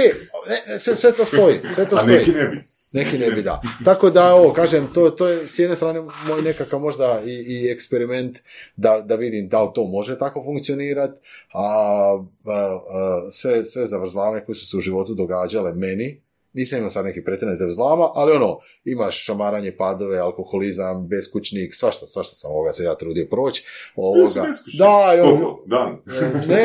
ne, sve, sve to stoji, sve to A stoji. neki ne bi. Neki ne bi, da. Tako da, ovo, kažem, to, to je s jedne strane moj nekakav možda i, i eksperiment da, da vidim da li to može tako funkcionirati, a, a, a, sve, sve zavrzlame koje su se u životu događale meni, nisam imao sad neki pretjene zavrzlama, ali ono, imaš šamaranje, padove, alkoholizam, beskućnik, svašta, svašta sam ovoga se ja trudio proći. Ovoga. Da, i Koliko? Dan? ne,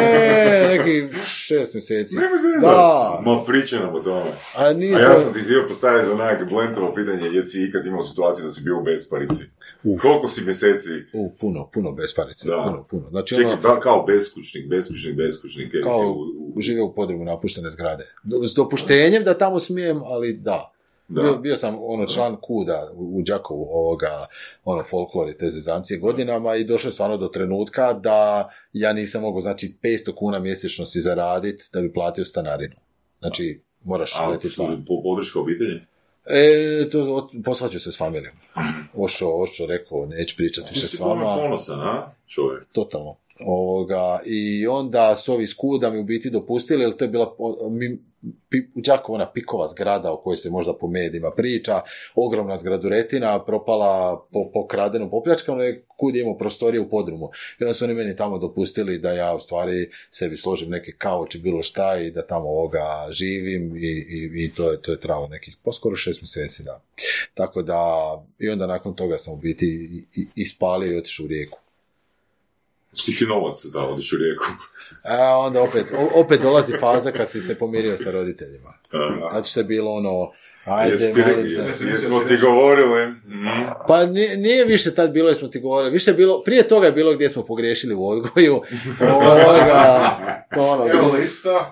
neki šest mjeseci. Se Da. Ma pričaj nam o tome. A nije A ja to- sam ti htio postaviti za nekakve blentovo pitanje, jesi ikad imao situaciju da si bio u besparici? Uf. Koliko si mjeseci, U, puno, puno besparice, Da. puno, puno. Znači, čekaj, ono, da, kao beskućnik, beskućnik, beskućnik, kao u, u, žive u podrumu napuštene zgrade. Do- S dopuštenjem da tamo smijem, ali da. da. Bio, bio sam ono član kuda u, u Đakovu ovoga, ono folklor i te zezancije godinama i došlo je stvarno do trenutka da ja nisam mogao, znači 500 kuna mjesečno si zaradit da bi platio stanarinu. Znači, moraš A, letiti po podrška obitelji? E, to, od- posvađao se s familijom. Ošo, ošo, rekao, neću pričati Ti više s vama. puno ponosan, a? Čovjek. Totalno. Ovoga, I onda su ovi skuda mi u biti dopustili, jer to je bila mi, pi, Đakovu ona pikova zgrada o kojoj se možda po medijima priča, ogromna zgraduretina, propala, po, pokradenu, popljačkano je kud prostorije u podrumu. I onda su oni meni tamo dopustili da ja u stvari sebi složim neke kauč bilo šta i da tamo ovoga živim i, i, i to, je, to je trajalo nekih, pa skoro šest mjeseci, da. Tako da, i onda nakon toga sam u biti ispalio i otišao u rijeku. Štiti novac da odiš u rijeku. A onda opet, opet dolazi faza kad si se pomirio sa roditeljima. A, Znači što je bilo ono, ajde, Jesi rekli, te. jesi- jesmo ti govorili? Mhm. Pa nije, nije više tad bilo, smo ti govorili, više je bilo, prije toga je bilo gdje smo pogriješili u odgoju. Ovoga, to ono, Evo gdje- lista.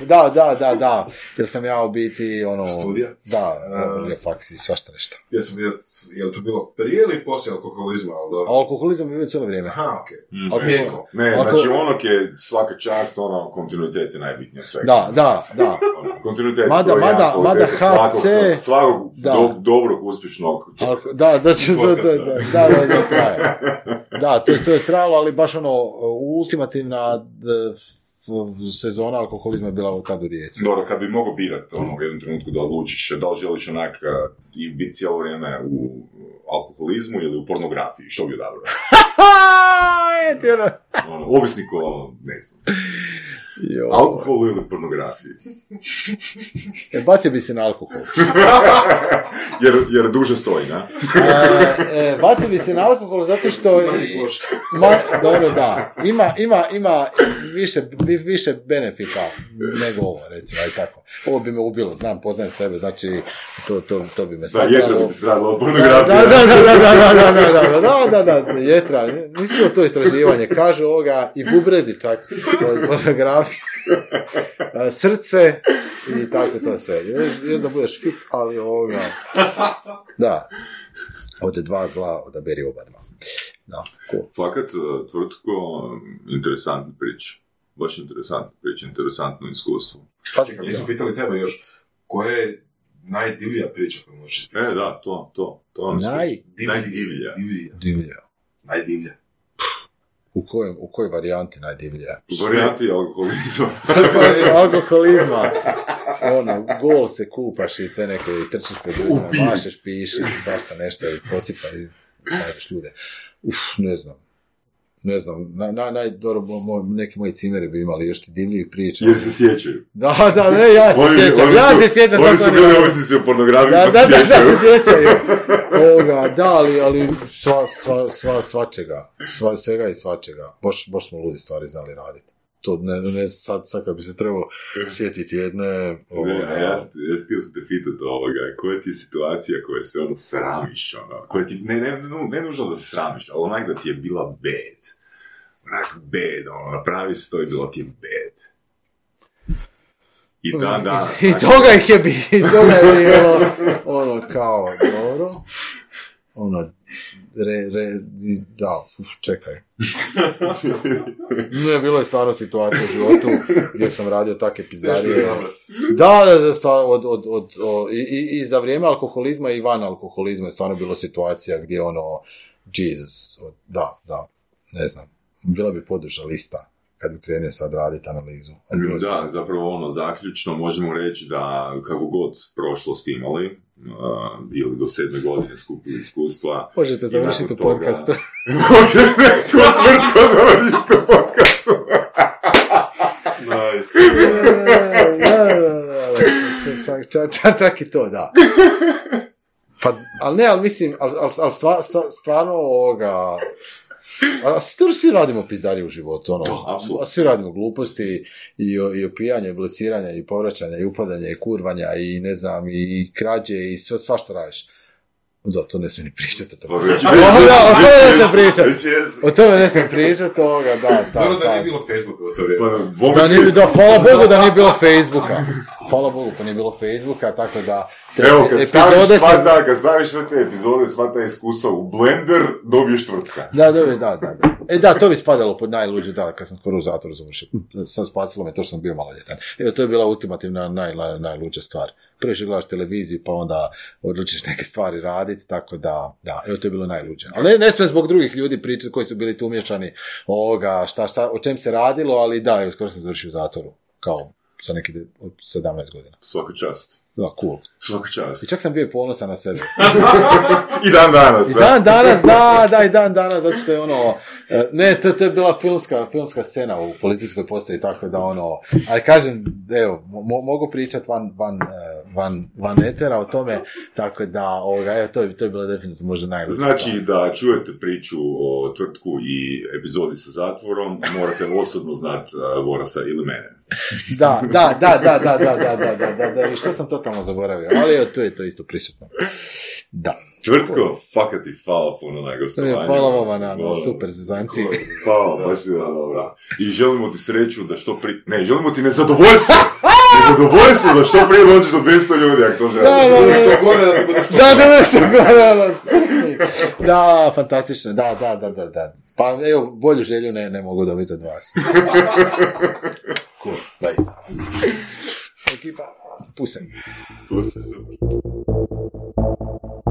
da, da, da, da, da, jer sam ja u biti, ono, Studija? da, A. uh, faksi, svašta nešto. Ja sam vidio, je li to bilo prije ili poslije alkoholizma? Ali alkoholizam je bio cijelo vrijeme. Aha, okej. Mhm. Ako- Mlijeko. Ne, Ako- znači onog je svaka čast, ono, kontinuitet je najbitnije svega. Da, da, da. Ono, Kontinuitet. Mada- to je jedan mada- mada svakog- HC Svakog Da. do- dobrog, uspješnog Alko- da, da, će- da, da, da, da, da, da, traje. Da, to, to je trajalo, ali baš ono, ultimativna d- sezona alkoholizma je bila tad u Rijeci. Dobro, kad bi mogao birat, ono, u jednom trenutku da odlučiš da li želiš onak uh, i biti cijelo vrijeme u alkoholizmu ili u pornografiji, što bi odabrao? Ono- Ono, ovisnik o, ne znam. Alkoholu ili pornografiji. E, bacio bi se na alkohol. jer, jer duže stoji, na? E, e, bacio bi se na alkohol zato što... Ma, dobro, da. Ima, ima, ima više, više benefita nego ovo, recimo, aj tako. Ovo bi me ubilo, znam, poznajem sebe, znači, to, to, to bi me Da, satralo. jetra bi se od Da, da, da, da, da, da, da, da, da, da, da, da, da, jetra, čuo to istraživanje, kažu ovoga, i bubrezi čak, od pornografije, srce i tako to sve. Je da budeš fit, ali ovoga, da, ode dva zla, odaberi oba dva. Da, cool. Fakat, uh, tvrtko, interesantna priča. Baš interesantna priča, interesantno iskustvo. Pa, Čekaj, nismo pitali tebe još, koja je najdivlija priča koju možeš? E, da, to, to, to Naj, Najdivlja. Divlja. divlja. Najdivlja. U kojem, u kojoj varijanti najdivlja? U varijanti alkoholizma. alkoholizma. Ono, gol se kupaš i te neke i trčiš pred ljudima, mašeš, piši, svašta nešto i posipa i ljude. Uf, ne znam. Ne znam, na, na, naj, dobro, mo- mo- neki moji cimeri bi imali još ti divljih priča. Jer se sjećaju. Da, da, ne, ja se Oni- sjećam, oni ja su- se sjećam. Oni su bili ovisnici o pornografiji, Da, pa da, se da, da, sjećaju. se sjećaju. Ovoga, da, ali, ali sva, sva, sva, svačega, sva, svega i svačega. Baš, baš smo ludi stvari znali raditi. To ne, ne, sad, sad kad bi se trebao sjetiti jedne... Ne, ovoga, a ja, ja htio sam te pitati ovoga, koja ti je situacija koja se ono sramiš, ono, koja ti, ne, ne, ne, ne nužno da se sramiš, ali onak da ti je bila bad. Onak bad, ono, napravi se to i bilo ti je bad. I dan danas. I toga ih je bilo, i toga je bilo, ono, kao, dobro, ono, re, re, da, uf, čekaj. Ne, bilo je stvarno situacija u životu gdje sam radio takve pizdarije. Da, da, da, stvarno, od, od, od, o, i, i, i za vrijeme alkoholizma i van alkoholizma je stvarno bilo situacija gdje ono, Jesus, od- da, da, ne znam, bila bi poduža lista kad bi krenio sad raditi analizu. Da, zapravo ono, zaključno možemo reći da kako god prošlost imali, uh, ili do sedme godine skupili iskustva, Možete završiti u toga- podcastu. Ko tvrtko završiti u podcastu. Nice. čak, čak, čak, čak i to, da. Pa, ali ne, ali mislim, ali, ali, ali stva- stva- stvarno ovoga... A stvarno svi radimo pizdarije u životu, ono. Da, apsolutno. A svi radimo gluposti i, i opijanje, i bleciranja, i povraćanja, i upadanja, i kurvanja, i ne znam, i krađe, i sve, svašta radiš. Da, to ne smijem ni pričati o Pa O, da, o tome ne sam pričat. Već jesam. O tome ne sam pričati, ovoga, da, da, Dobro da da. nije bilo Facebooka u to vrijeme. Pa, Da, nije, da, hvala Bogu da nije bilo Facebooka. Hvala Bogu pa nije bilo Facebooka, tako da Evo, kad staviš, epizode sva, sam... da, kad staviš sve te epizode, sva ta iskustva u blender, dobiješ tvrtka. Da, da, da, da, da. E da, to bi spadalo pod najluđe, da, kad sam skoro u zatvoru završio. Hm, Sam spasilo me to što sam bio maloljetan. Evo, to je bila ultimativna naj, naj, najluđa stvar. Prvo što gledaš televiziju, pa onda odlučiš neke stvari raditi, tako da, da, evo to je bilo najluđe. Ali ne, ne smijem zbog drugih ljudi pričati koji su bili tu umješani ovoga, šta, šta, o čem se radilo, ali da, evo, skoro sam završio u zatvoru. Kao, sa neki de- od 17 godina. Svaka čast. Da, cool. Svaka čast. I čak sam bio i ponosan na sebe. I dan danas. I dan danas, da, da, i dan danas, zato što je ono, ne, to, to je bila filmska, filmska scena u policijskoj postaji, tako da ono, ali kažem, evo, mo- mogu pričat van, van, e, van, van etera o tome, tako da, ovoga, evo, to je, to je bila definitivno možda najluđa Znači da čujete priču o tvrtku i epizodi sa zatvorom, morate osobno znat uh, Vorasta ili mene. Da, da, da, da, da, da, da, da, da, da, da, što sam totalno zaboravio, ali evo, to je to isto prisutno. Da. Tvrtko, fakat ti hvala puno na gostovanju. Hvala vama na, super zezanci. Hvala, baš je dobro. I želimo ti sreću da što prije... Ne, želimo ti nezadovoljstvo! nezadovoljstvo da što prije dođeš do 200 ljudi, ako to želiš. Da, da, da. Da bude što Da, da, crkni. Da, fantastično, da, da, da, da, da. Pa evo, bolju želju ne, ne mogu dobiti od vas. cool, nice. Ekipa, pusem. Se super.